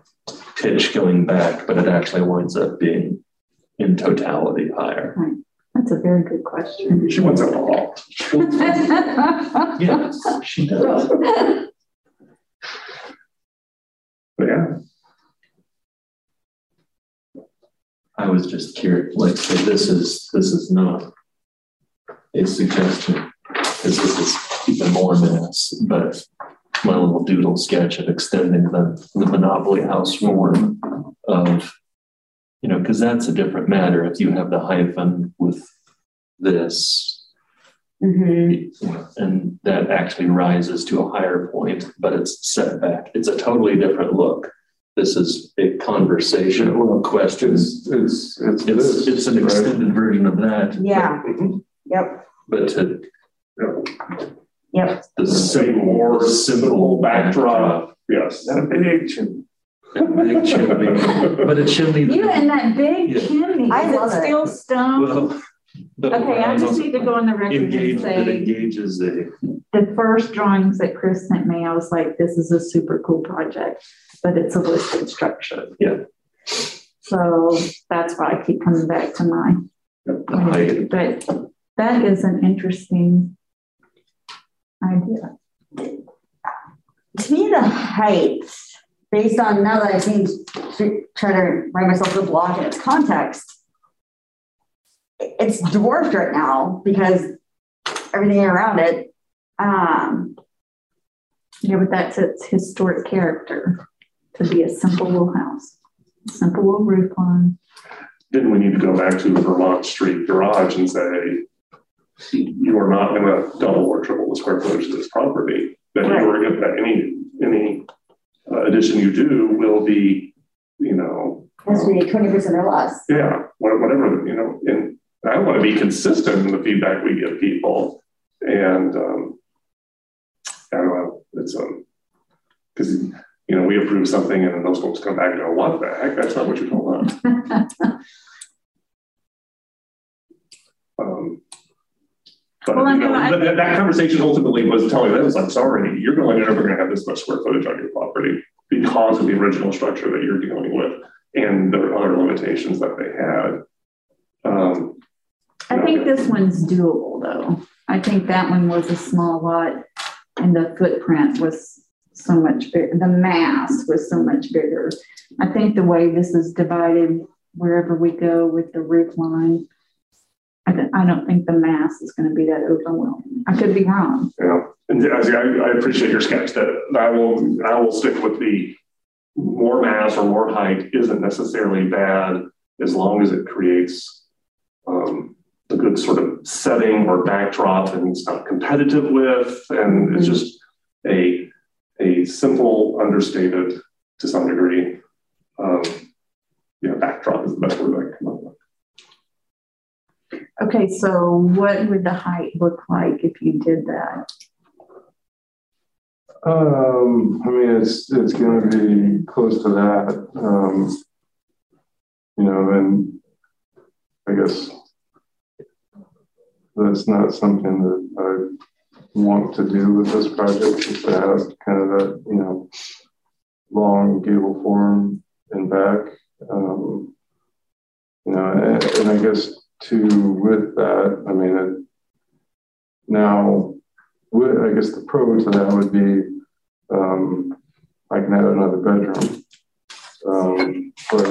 Speaker 6: pitch going back but it actually winds up being in totality higher
Speaker 1: right. That's a very good question.
Speaker 4: She wants it all.
Speaker 6: yes, she does.
Speaker 4: yeah.
Speaker 6: I was just curious, like, so this is this is not a suggestion, because this is even more mass, but my little doodle sketch of extending the, the monopoly house form of you know, because that's a different matter. If you have the hyphen with this, mm-hmm. and that actually rises to a higher point, but it's set back. It's a totally different look. This is a conversation or a question.
Speaker 2: It's, it's, it's,
Speaker 6: it's, this, it's an extended right? version of that.
Speaker 5: Yeah. Mm-hmm. Yep.
Speaker 6: But to,
Speaker 5: yep.
Speaker 4: The same more simple backdrop. backdrop. Yes.
Speaker 2: Not a big
Speaker 6: big chimney, but a chimney.
Speaker 1: You and that big yeah. chimney.
Speaker 5: I love
Speaker 1: it. Still stone. Well, okay, I just need to go on the record and say
Speaker 6: engages a.
Speaker 1: The first drawings that Chris sent me, I was like, "This is a super cool project," but it's a listed structure.
Speaker 6: Yeah.
Speaker 1: So that's why I keep coming back to my. But that is an interesting idea.
Speaker 5: To me, the height based on now that I've seen try to write myself the block in its context, it's dwarfed right now because everything around it. Um,
Speaker 1: yeah, but that's its historic character to be a simple little house, simple little roof line.
Speaker 4: Then we need to go back to Vermont Street Garage and say, you are not going to double or triple the square footage of this property. That right. you are going to any any uh, addition you do will be, you know,
Speaker 5: has to be 20% or less.
Speaker 4: Yeah, whatever, you know, and I want to be consistent in the feedback we give people. And um, I don't know, it's um, because you know we approve something and then those folks come back and go, "What the heck? That's not what you told them." um, but well, you know, I, that, that, conversation ultimately was telling them, "I'm sorry, you're going to never going to have this much square footage on your property because of the original structure that you're dealing with and the other limitations that they had."
Speaker 1: I think this one's doable, though. I think that one was a small lot, and the footprint was so much bigger. The mass was so much bigger. I think the way this is divided, wherever we go with the roof line I, I don't think the mass is going to be that overwhelming. I could be wrong.
Speaker 4: Yeah, and I, I appreciate your sketch. That I will I will stick with the more mass or more height isn't necessarily bad as long as it creates um, a good sort of setting or backdrop and it's not competitive with, and it's mm-hmm. just a a simple, understated to some degree. Um, yeah, backdrop is the best word I can come up with.
Speaker 1: Okay, so what would the height look like if you did that?
Speaker 2: Um, I mean, it's it's going to be close to that. Um, you know, and I guess that's not something that I want to do with this project. Is to have kind of that you know long gable form and back. Um, you know, and, and I guess to with that, I mean, it, now I guess the pro to that would be um, I can have another bedroom. Um, but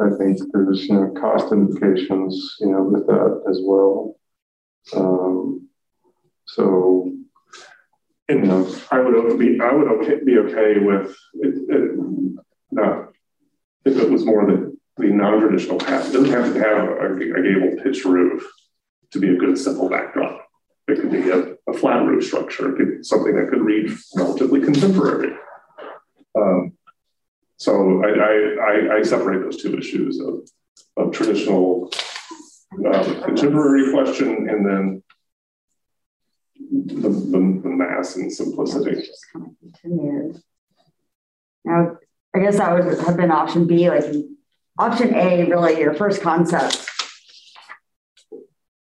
Speaker 2: I think there's you know cost implications you know with that as well. Um, so
Speaker 4: you know, I would be I would okay, be okay with it, it, not if it was more the, the non-traditional path. It doesn't have to have a, a gable pitch roof to be a good simple backdrop. It could be a, a flat roof structure. It could be something that could read relatively contemporary. Um, so I, I, I, separate those two issues of, of traditional um, contemporary question and then the, the, the mass and simplicity.
Speaker 5: Just kind of continued. Now, I guess that would have been option B. Like option A, really, your first concept,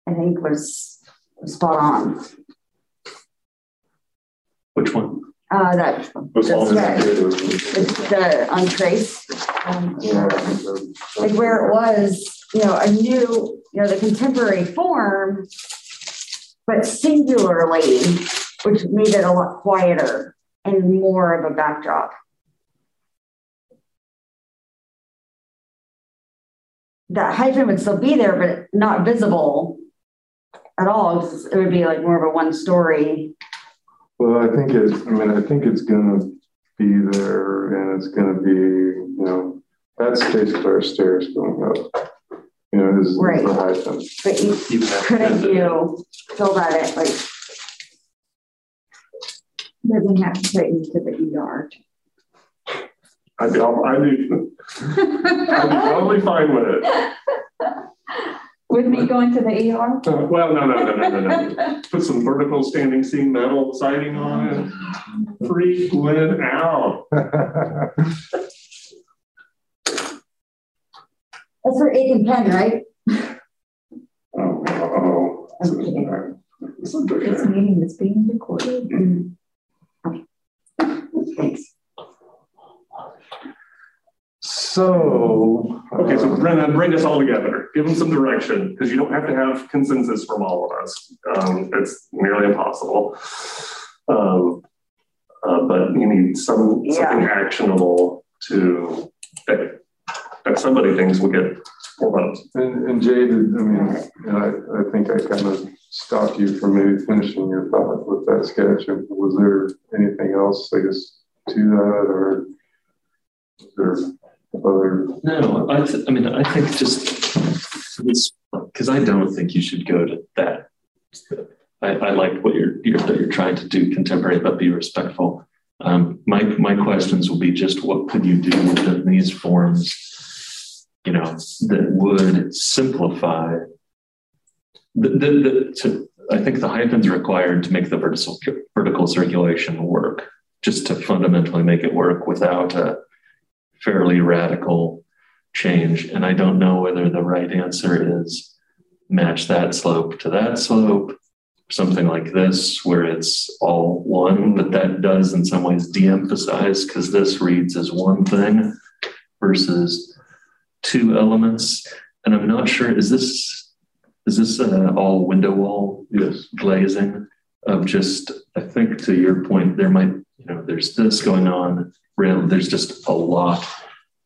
Speaker 5: I think was spot on.
Speaker 6: Which one?
Speaker 5: Uh, that the untraced, um, you know, like where it was, you know, a new, you know, the contemporary form, but singularly, which made it a lot quieter and more of a backdrop. That hyphen would still be there, but not visible at all. It would be like more of a one story
Speaker 2: well, I think it. I mean, I think it's going to be there, and it's going to be, you know, that's basically our stairs going up. You know, is
Speaker 5: right.
Speaker 2: the hyphens.
Speaker 5: But you, you couldn't you fill that in like? Doesn't have to put into the ER.
Speaker 4: I'd be, I'd be, I'd be totally fine with it.
Speaker 1: With me going to the ER?
Speaker 4: Uh, well, no, no, no, no, no, no. Put some vertical standing seam metal siding on it. Freak Lynn out.
Speaker 5: That's for ink and pen, right?
Speaker 4: Oh, oh,
Speaker 1: oh. This meeting is being recorded.
Speaker 5: Okay. Thanks.
Speaker 2: So,
Speaker 4: okay, so Brenna, bring us all together. Give them some direction because you don't have to have consensus from all of us. Um, it's nearly impossible. Um, uh, but you need some yeah. something actionable to that, that somebody thinks will get more votes.
Speaker 2: And, and Jade, I mean, I, I think I kind of stopped you from maybe finishing your thought with that sketch. Was there anything else, I guess, to that, or was there other?
Speaker 6: No, I, th- I mean, I think just because I don't think you should go to that. I, I like what you're, you're that you're trying to do contemporary, but be respectful. Um, my my questions will be just what could you do within these forms, you know, that would simplify. The, the, the, to, I think the hyphens required to make the vertical vertical circulation work, just to fundamentally make it work without a fairly radical change. And I don't know whether the right answer is match that slope to that slope, something like this, where it's all one, but that does in some ways de emphasize because this reads as one thing versus two elements. And I'm not sure, is this. Is this uh, all window wall
Speaker 2: yes.
Speaker 6: glazing of just, I think to your point, there might, you know, there's this going on real, there's just a lot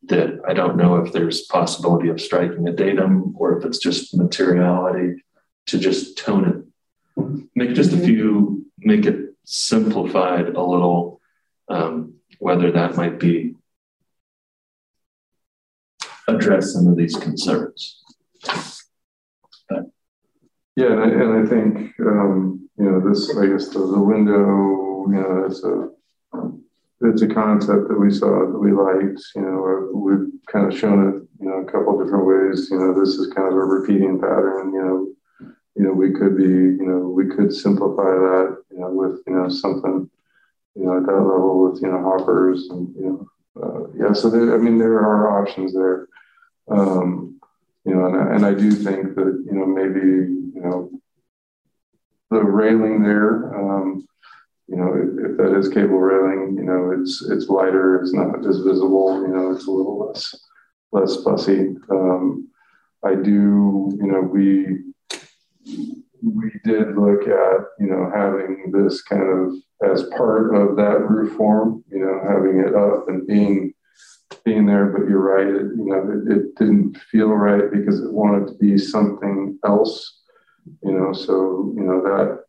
Speaker 6: that I don't know if there's possibility of striking a datum or if it's just materiality to just tone it. Make just a few, make it simplified a little, um, whether that might be address some of these concerns.
Speaker 2: But, yeah, and I, and I think um, you know this. I guess the, the window, you know, it's a it's a concept that we saw that we liked. You know, we've kind of shown it, you know, a couple different ways. You know, this is kind of a repeating pattern. You know, you know, we could be, you know, we could simplify that, you know, with you know something, you know, at that level with you know hoppers and you know, uh, yeah. So there, I mean, there are options there. Um, you know, and I, and I do think that you know maybe you know the railing there. Um, you know, if, if, that is cable railing, you know, it's it's lighter, it's not as visible, you know, it's a little less less fussy. Um, I do, you know, we we did look at, you know, having this kind of as part of that roof form, you know, having it up and being being there, but you're right, it, you know, it, it didn't feel right because it wanted to be something else, you know, so, you know, that,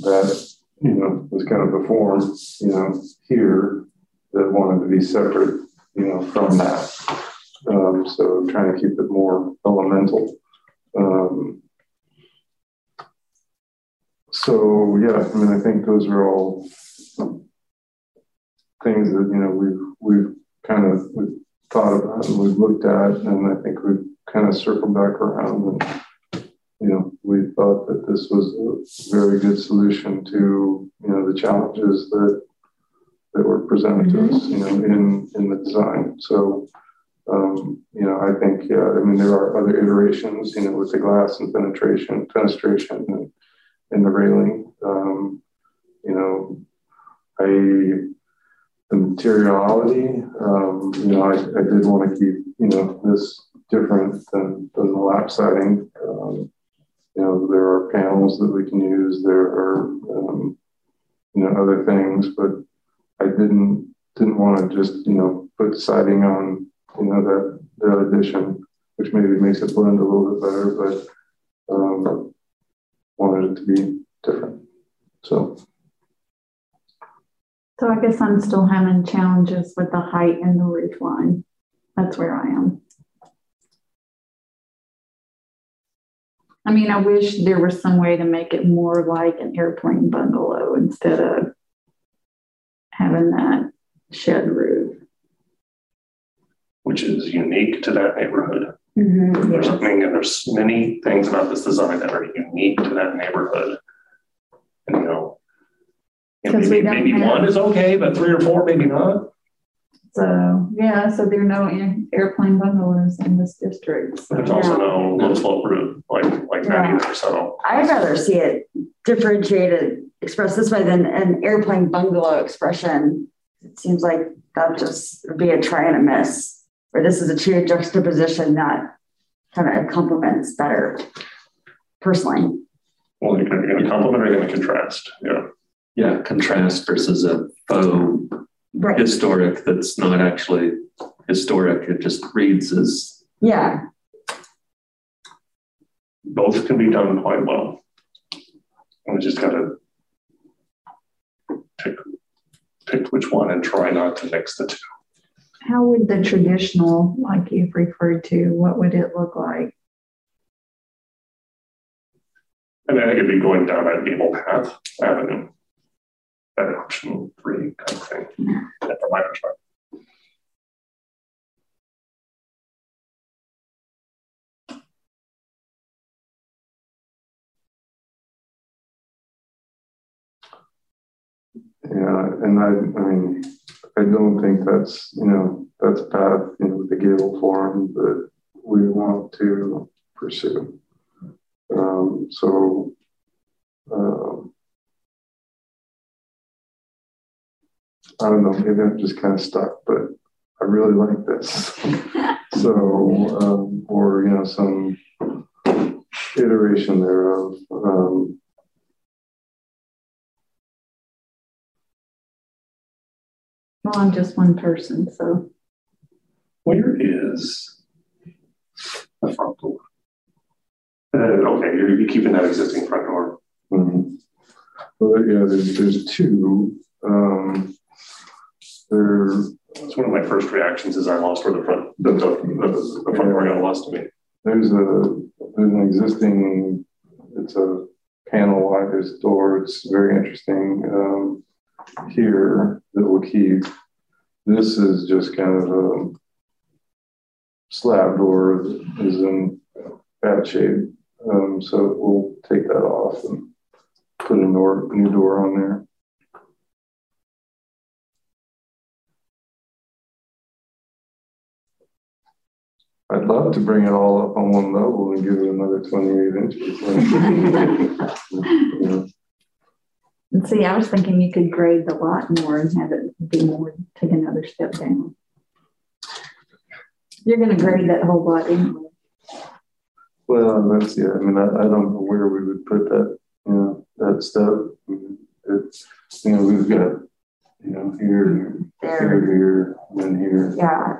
Speaker 2: that, you know, was kind of a form, you know, here that wanted to be separate, you know, from that. Um, so trying to keep it more elemental. Um, so yeah, I mean, I think those are all things that you know we've we've kind of thought about and we've looked at, and I think we've kind of circled back around, and you know we thought that this was a very good solution to you know the challenges that that were presented mm-hmm. to us, you know, in in the design. So. Um, you know, I think, yeah, I mean, there are other iterations, you know, with the glass and penetration, fenestration, and in the railing. Um, you know, I the materiality. Um, you know, I, I did want to keep you know this different than, than the lap siding. Um, you know, there are panels that we can use. There are um, you know other things, but I didn't didn't want to just you know put siding on you know that that addition, which maybe makes it blend a little bit better, but um, wanted it to be different. So.
Speaker 1: So I guess I'm still having challenges with the height and the roof line. That's where I am. I mean, I wish there was some way to make it more like an airplane bungalow instead of having that shed roof.
Speaker 4: Which is unique to that neighborhood. Mm-hmm, there's. I mean, there's many things about this design that are unique to that neighborhood. And, you know, maybe, maybe have... one is okay, but three or four, maybe not.
Speaker 1: So, yeah, so there are no airplane bungalows in this district.
Speaker 4: So. There's also no low slope roof like, like yeah. that either. So,
Speaker 5: I'd rather see it differentiated, expressed this way than an airplane bungalow expression. It seems like that just would be a try and a miss or this is a true juxtaposition that kind of complements better personally.
Speaker 4: Well, you're going to complement or you're going to contrast. Yeah.
Speaker 6: Yeah, contrast versus a faux right. historic that's not actually historic. It just reads as.
Speaker 5: Yeah.
Speaker 4: Both can be done quite well. We just got to pick, pick which one and try not to mix the two
Speaker 1: how would the traditional, like you've referred to, what would it look like?
Speaker 4: I mean, I think it'd be going down that evil Path Avenue, that option three kind of thing, yeah. from my perspective.
Speaker 2: Yeah, and I, I mean, I don't think that's, you know, that's bad path, you know, the Gable form that we want to pursue. Um, so, um, I don't know, maybe I'm just kind of stuck, but I really like this. so, um, or, you know, some iteration thereof. Um,
Speaker 1: Well, I'm just one person, so.
Speaker 4: Where is the front door? Uh, okay, you're, you're, keeping that existing front door.
Speaker 2: Mm-hmm. Well, yeah, there's, there's two. Um, there.
Speaker 4: It's one of my first reactions is I lost where the front the, the, the, the front door got lost to me.
Speaker 2: There's a there's an existing. It's a panel wise door. It's very interesting. Um, here that will keep. This is just kind of a slab door that is in bad shape. Um, so we'll take that off and put a new door on there. I'd love to bring it all up on one level and give it another 28 inches.
Speaker 1: And see, I was thinking you could grade the lot more and have it be more, take another step down. You're going to grade that whole lot anyway.
Speaker 2: Well, that's, yeah, I mean, I, I don't know where we would put that, you know, that step. It's, you know, we've got, you know, here,
Speaker 5: There,
Speaker 2: here, here, and then here.
Speaker 5: yeah.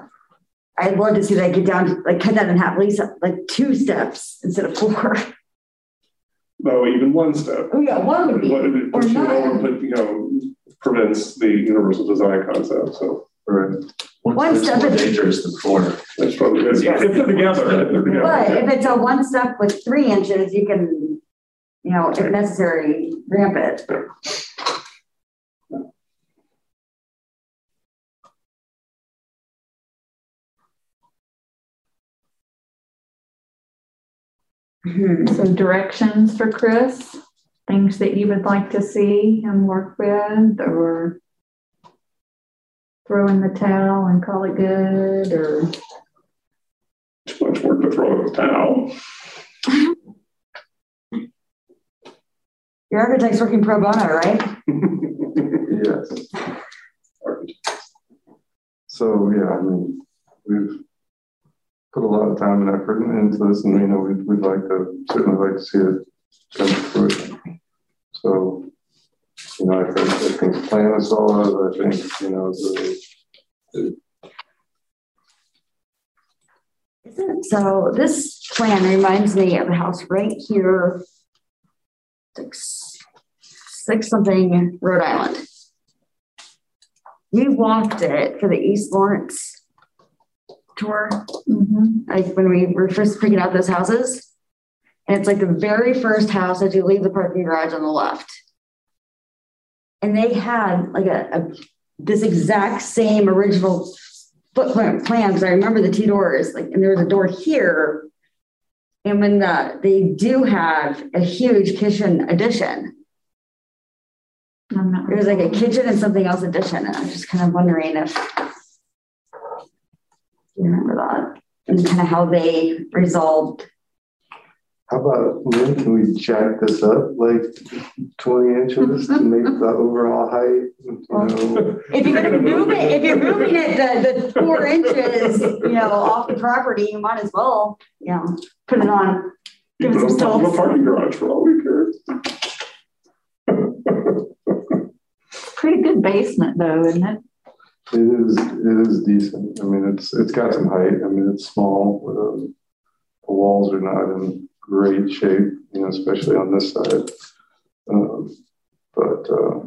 Speaker 5: I'd love to see that get down, to like cut that in half, at least like two steps instead of four.
Speaker 4: No, even one step.
Speaker 5: Oh, yeah, one would be,
Speaker 4: What- it
Speaker 5: or
Speaker 4: puts you
Speaker 5: none.
Speaker 4: but, you know, prevents the universal design concept, so
Speaker 2: Right.
Speaker 5: One
Speaker 6: It's
Speaker 5: step
Speaker 6: more
Speaker 5: is-
Speaker 6: dangerous than four.
Speaker 4: that's probably good. If they're together, if they're together.
Speaker 5: but if it's a one step with three inches, you can, you know, if necessary, ramp it. Hmm.
Speaker 1: So directions for Chris, things that you would like to see him work with or throw in the towel and call it good or
Speaker 4: Too much work to throw in the towel.
Speaker 5: Your architect's working pro bono, right?
Speaker 2: Yes. So, yeah, I mean, we've put a lot of time and effort into this and, you know, we'd, we'd like to, certainly like to see it come to fruition. So, you know, I think, I think the plan is solid. I think, you know, the,
Speaker 5: Isn't- So this plan reminds me of a house right here. Six, six something Rhode Island. We walked it for the East Lawrence tour,
Speaker 1: Mhm.
Speaker 5: like when we were first picking out those houses. And it's like the very first house as you leave the parking garage on the left. And they had like a, a this exact same original footprint plan because I remember the two doors, like, and there was a door here. And when the, they do have a huge kitchen addition,
Speaker 1: I'm not.
Speaker 5: it was like a kitchen and something else addition. And I'm just kind of wondering if you remember that and kind of how they resolved.
Speaker 2: how about, when can we jack this up like twenty inches to make the overall height, you know?
Speaker 5: If you're gonna move it, if you're moving it the, the four inches, you know, off the property, you might as well, you know, put it on. Give it some
Speaker 4: it on top of a parking garage for all we care.
Speaker 1: Pretty good basement though, isn't it?
Speaker 2: It is, it is decent. I mean, it's, it's got some height. I mean, it's small. Um, the walls are not in great shape, you know, especially on this side. Um, but, uh,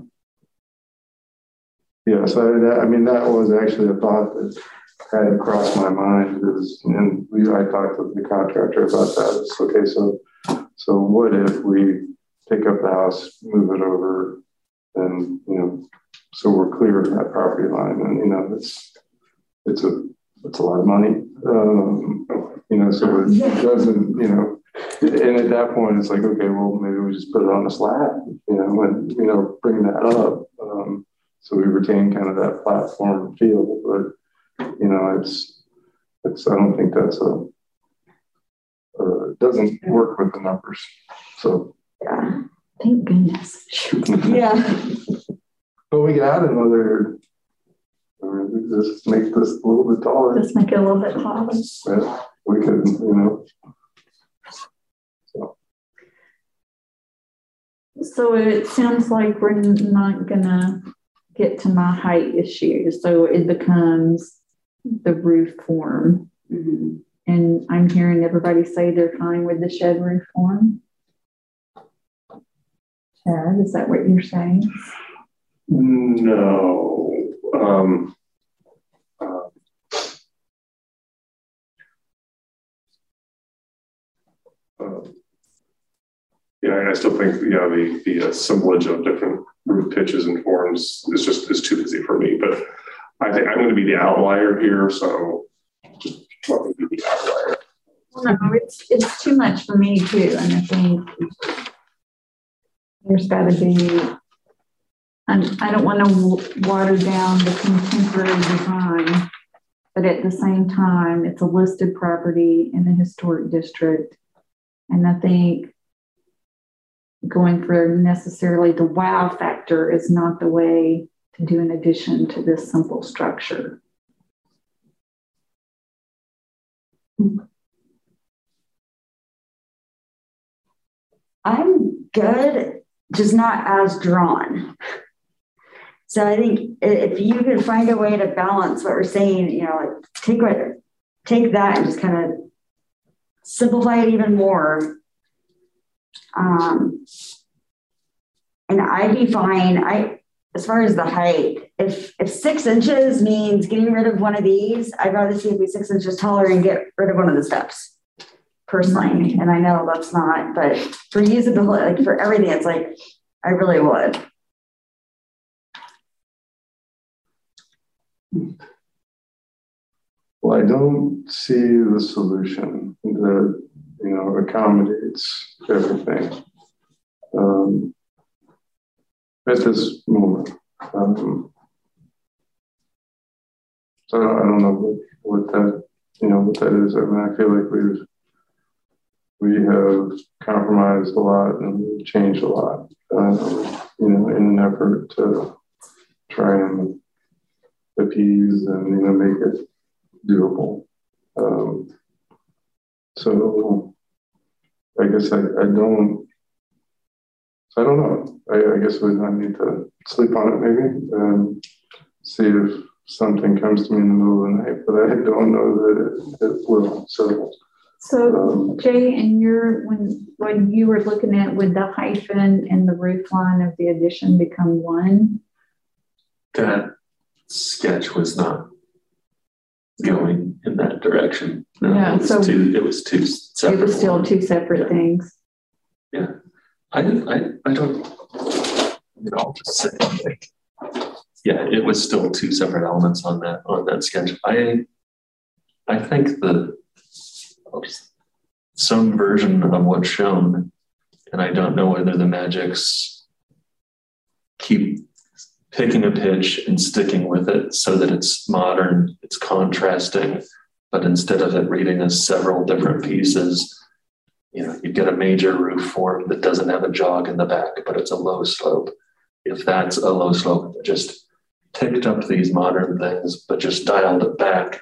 Speaker 2: yeah, so that, I mean, that was actually a thought that had crossed my mind is, and we, I talked to the contractor about that. It's okay. So, so what if we pick up the house, move it over and, you know, so we're clear of that property line and, you know, it's, it's a, it's a lot of money. Um, you know, so it
Speaker 5: Yeah.
Speaker 2: doesn't, you know, and at that point, it's like, okay, well, maybe we just put it on a slab, you know, and, you know, bring that up. Um, so we retain kind of that platform feel, but, you know, it's, it's, I don't think that's a, uh, doesn't work with the numbers. So,
Speaker 5: Yeah.
Speaker 1: Thank goodness.
Speaker 5: Yeah.
Speaker 2: But we could add another, or just make this a little bit taller.
Speaker 1: Just make it a little bit taller.
Speaker 2: Yeah, we could, you know,
Speaker 1: So it sounds like we're not gonna get to my height issue. So it becomes the roof form.
Speaker 5: Mhm.
Speaker 1: And I'm hearing everybody say they're fine with the shed roof form. Chad, is that what you're saying?
Speaker 4: No. Um, uh, um, yeah, I still think yeah the the assemblage of different root pitches and forms is just is too busy for me. But I think I'm going to be the outlier here, so just let me be the outlier.
Speaker 1: No, it's, it's too much for me too. And I think there's gotta be, and I don't want to water down the contemporary design, but at the same time, it's a listed property in the historic district. And I think going for necessarily the wow factor is not the way to do an addition to this simple structure.
Speaker 5: I'm good, just not as drawn. So I think if you could find a way to balance what we're saying, you know, like take what take that and just kind of simplify it even more. Um, and I'd be fine. I as far as the height, if if six inches means getting rid of one of these, I'd rather see it be six inches taller and get rid of one of the steps personally. And I know that's not, but for usability, like for everything, it's like I really would.
Speaker 2: Well, I don't see the solution that you know accommodates everything um, at this moment. Um, so I don't know what, what that you know what that is. I mean, I feel like we've we have compromised a lot and changed a lot, uh, you know, in an effort to try and appease and you know make it doable. Um, so I guess I, I don't I don't know. I, I guess we might need to sleep on it maybe and see if something comes to me in the middle of the night, but I don't know that it, it will. So
Speaker 1: so um, Jay, and your when when you were looking at would the hyphen and the roof line of the addition become one?
Speaker 6: That sketch was not going in that direction. No,
Speaker 1: yeah,
Speaker 6: it was
Speaker 1: so
Speaker 6: two, it was two separate.
Speaker 1: It was still ones. two separate yeah. things.
Speaker 6: Yeah, I. I I don't. I'll just say like, yeah, it was still two separate elements on that on that sketch. I I think the some version of what's shown, and I don't know whether the magics keep picking a pitch and sticking with it so that it's modern, it's contrasting, but instead of it reading as several different pieces, you know, you get a major roof form that doesn't have a jog in the back, but it's a low slope. If that's a low slope, just picked up these modern things, but just dialed it back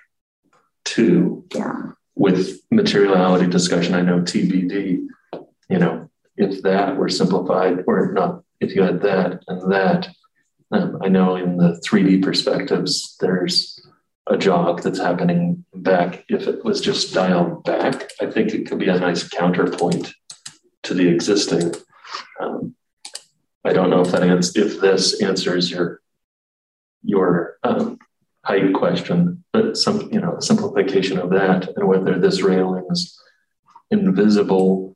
Speaker 6: to
Speaker 5: yeah.
Speaker 6: with materiality discussion. I know TBD, you know, if that were simplified or not, if you had that and that, um, I know in the 3D perspectives, there's a jog that's happening back. If it was just dialed back, I think it could be a nice counterpoint to the existing. Um, I don't know if that ans- if this answers your your um, height question, but some you know simplification of that and whether this railing is invisible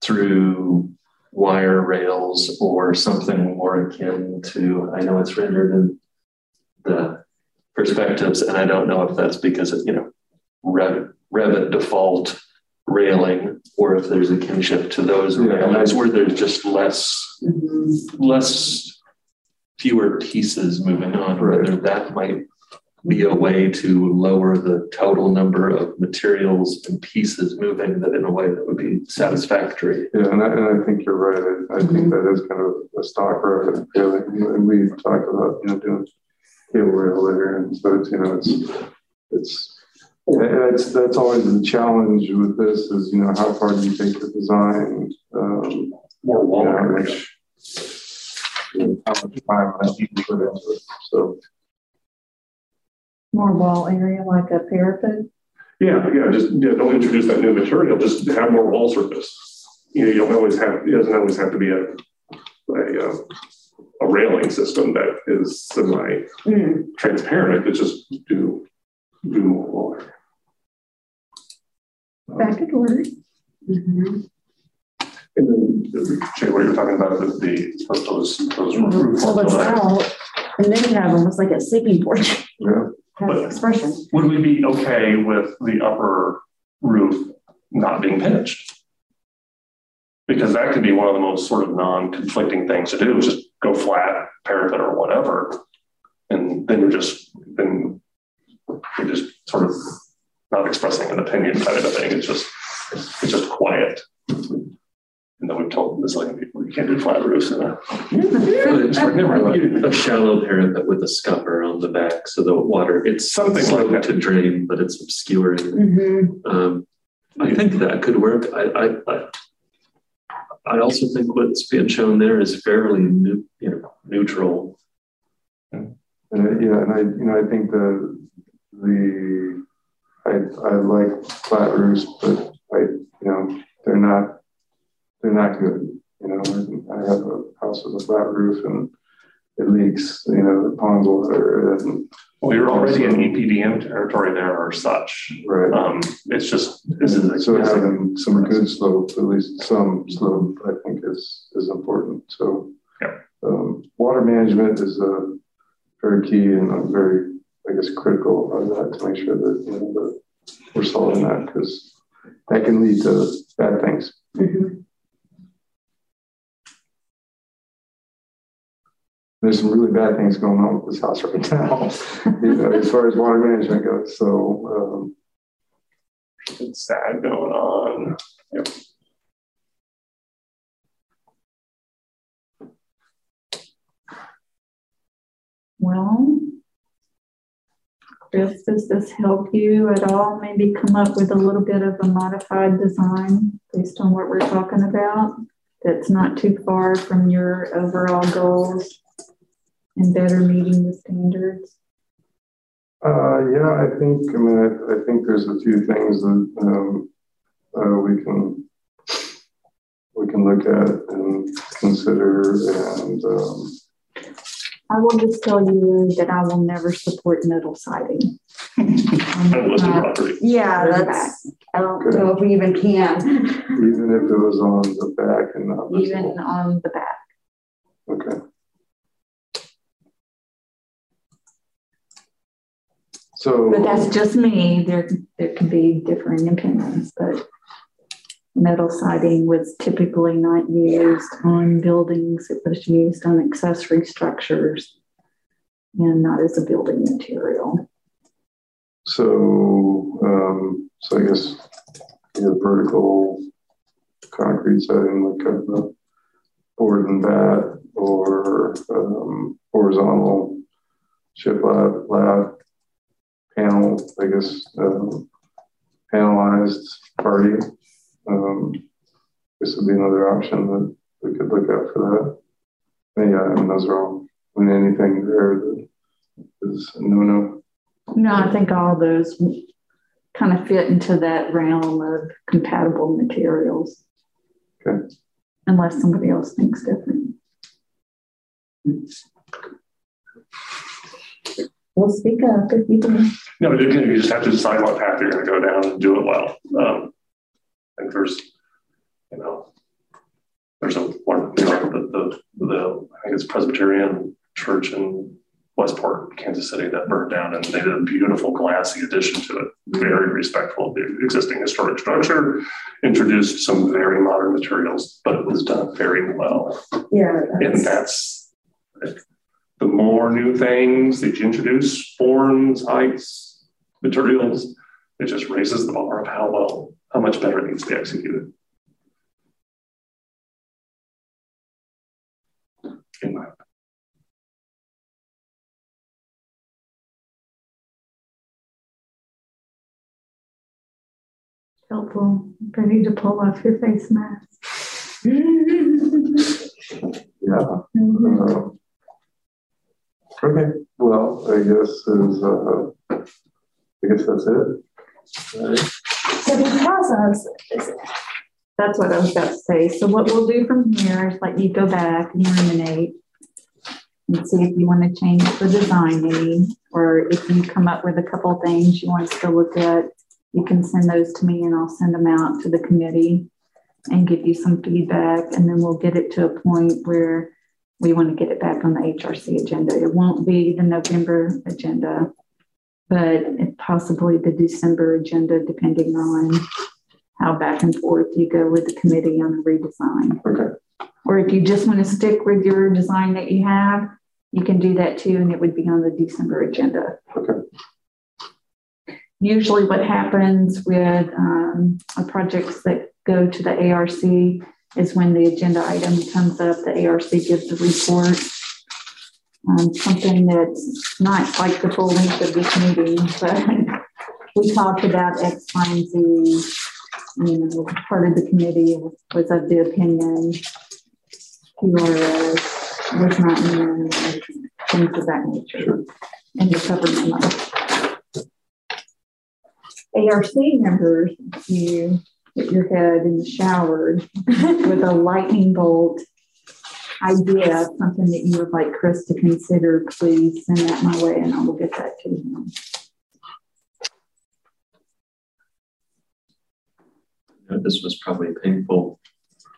Speaker 6: through wire rails or something more akin to, I know it's rendered in the perspectives, and I don't know if that's because of, you know, Revit, Revit default railing or if there's a kinship to those yeah, railings where there's just less, mm-hmm. less, fewer pieces moving on, right. whether that might be a way to lower the total number of materials and pieces moving that in a way that would be satisfactory.
Speaker 2: Yeah, and I, and I think you're right. I, I mm-hmm. think that is kind of a stock road And we talked about, you know, doing cable rail there. And so it's, you know, it's, it's, that's, that's always the challenge with this is, you know, how far do you take the design? Um,
Speaker 4: More wall
Speaker 2: you know, you how much time need to put into it. So,
Speaker 1: more wall area like a parapet?
Speaker 4: Yeah, yeah, just yeah, don't introduce that new material, just have more wall surface. You know, you don't always have, it doesn't always have to be a, a, uh, a railing system that is semi mm. transparent. It's just do, do more wall area.
Speaker 1: That could work.
Speaker 4: Mm-hmm. And then, Jay, what you're talking about, the, the those, those roofs.
Speaker 5: Well, it's out, and then you have almost like a sleeping porch.
Speaker 4: Yeah
Speaker 5: but expression.
Speaker 4: Would we be okay with the upper roof not being pitched? Because that could be one of the most sort of non-conflicting things to do is just go flat, parapet or whatever. And then you're just then you're just sort of not expressing an opinion kind of a thing. It's just it's just quiet. And then we've told Muslim people you can't do flat roofs in a,
Speaker 6: a shallow parapet with a scupper on the back so the water it's
Speaker 4: something like that.
Speaker 6: to drain, but it's obscuring. Mm-hmm. Um, I think that could work. I, I, I, I also think what's being shown there is fairly new, you know, neutral.
Speaker 2: And yeah, and I, you know, I think the the I I like flat roofs, but I, you know, they're not they're not good. You know, I have a house with a flat roof and it leaks, you know, the ponds water. And,
Speaker 4: well, you're already in EPDM territory there or such.
Speaker 2: Right.
Speaker 4: Um, it's just, this is
Speaker 2: so having some good slope, at least some slope, I think is, is important. So
Speaker 4: yeah.
Speaker 2: um, water management is a very key and a very, I guess, critical of that to make sure that, you know, that we're solving that because that can lead to bad things.
Speaker 5: Mm-hmm.
Speaker 2: There's some really bad things going on with this house right now, you know, as far as water management goes. So um,
Speaker 4: it's sad going on. Yep.
Speaker 1: Well, Chris, does this help you at all? Maybe come up with a little bit of a modified design based on what we're talking about that's not too far from your overall goals? And better meeting the standards?
Speaker 2: Uh, yeah, I think, I mean, I, I, think there's a few things that um, uh, we can we can look at and consider and um,
Speaker 1: I will just tell you that I will never support metal siding. uh,
Speaker 5: yeah, that's, I don't know if we even can.
Speaker 2: even if it was on the back and not
Speaker 1: Even on the back.
Speaker 2: Okay. So,
Speaker 1: but that's just me. There, there can be differing opinions, but metal siding was typically not used on buildings. It was used on accessory structures and not as a building material.
Speaker 2: So, um, so I guess you know, vertical concrete siding, like a board and bat, or um, horizontal shiplap, lab panel, I guess, um, panelized party. Um, this would be another option that we could look at for that. And yeah, I mean, those are all, I mean, anything there that is no no.
Speaker 1: No, I think all those kind of fit into that realm of compatible materials.
Speaker 2: Okay.
Speaker 1: Unless somebody else thinks different. Well, speak up if you do.
Speaker 4: No, you just have to decide what path you're going to go down and do it well. Um, I think there's, you know, there's a one, you know, the, the, the, I think it's Presbyterian church in Westport, Kansas City that burned down and they did a beautiful glassy addition to it. Very respectful of the existing historic structure, introduced some very modern materials, but it was done very well.
Speaker 5: Yeah.
Speaker 4: That's... And that's, the more new things that you introduce, forms, heights, materials, it just raises the bar of how well, how much better it needs to be executed.
Speaker 1: Helpful. Ready to pull off your face mask.
Speaker 2: yeah. Mm-hmm. Uh, Okay, well, I guess is uh, I guess that's it.
Speaker 1: So because of that's what I was about to say. So what we'll do from here is let you go back and ruminate and see if you want to change the design any, or if you come up with a couple things you want us to look at, you can send those to me and I'll send them out to the committee and give you some feedback. And then we'll get it to a point where we want to get it back on the HRC agenda. It won't be the November agenda, but possibly the December agenda, depending on how back and forth you go with the committee on the redesign.
Speaker 2: Okay.
Speaker 1: Or if you just want to stick with your design that you have, you can do that too, and it would be on the December agenda.
Speaker 2: Okay.
Speaker 1: Usually, what happens with um, projects that go to the ARC is when the agenda item comes up, the ARC gives a report. Um, something that's not like the full length of this meeting, but we talked about X, Y, and Z you know, part of the committee was of the opinion PRS was not in things of that nature. And the cover. ARC members, you hit your head in the shower with a lightning bolt idea, something that you would like Chris to consider, please send that my way and I will get that to him.
Speaker 6: This was probably painful,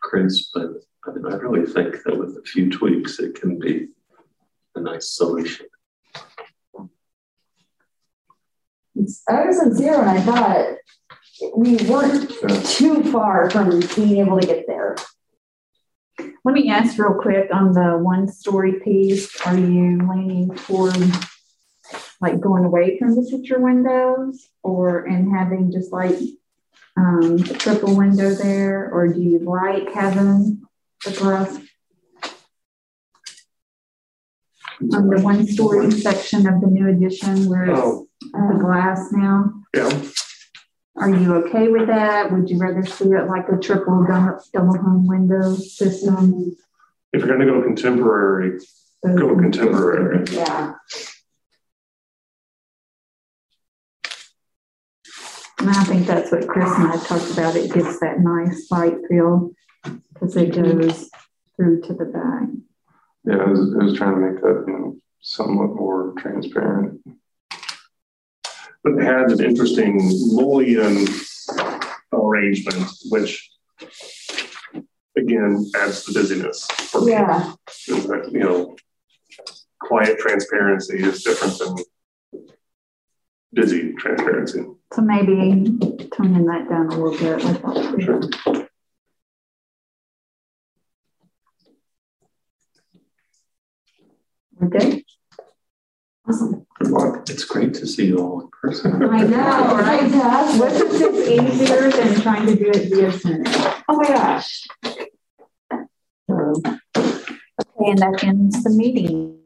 Speaker 6: Chris, but I mean, I really think that with a few tweaks, it can be a nice solution.
Speaker 5: I was sincere and I thought we weren't too far from being able to get there.
Speaker 1: Let me ask real quick on the one story piece, are you leaning toward like going away from the picture windows or and having just like um, a triple window there, or do you like having the glass? On the one story section of the new edition where it's
Speaker 4: Oh,
Speaker 1: the glass now?
Speaker 4: yeah,
Speaker 1: Are you okay with that? Would you rather see it like a triple double, double hung window system?
Speaker 4: if you're gonna go contemporary, go contemporary.
Speaker 5: Yeah.
Speaker 1: And I think that's what Chris and I talked about. It gives that nice light feel because it goes through to the back.
Speaker 2: Yeah, I was, I was trying to make that, you know, somewhat more transparent.
Speaker 4: But it had an interesting mullion arrangement, which again adds to the busyness. for.
Speaker 5: Yeah.
Speaker 4: Is that, uh, You know, quiet transparency is different than busy transparency.
Speaker 1: So maybe toning that down a little bit. With that.
Speaker 4: Sure.
Speaker 1: Okay.
Speaker 5: Awesome.
Speaker 2: Good luck.
Speaker 6: It's great to see you all in person.
Speaker 1: I know, right?
Speaker 5: Fantastic.
Speaker 1: What's it just easier than trying to do it via Zoom?
Speaker 5: Oh my gosh.
Speaker 1: So, okay, and that ends the meeting.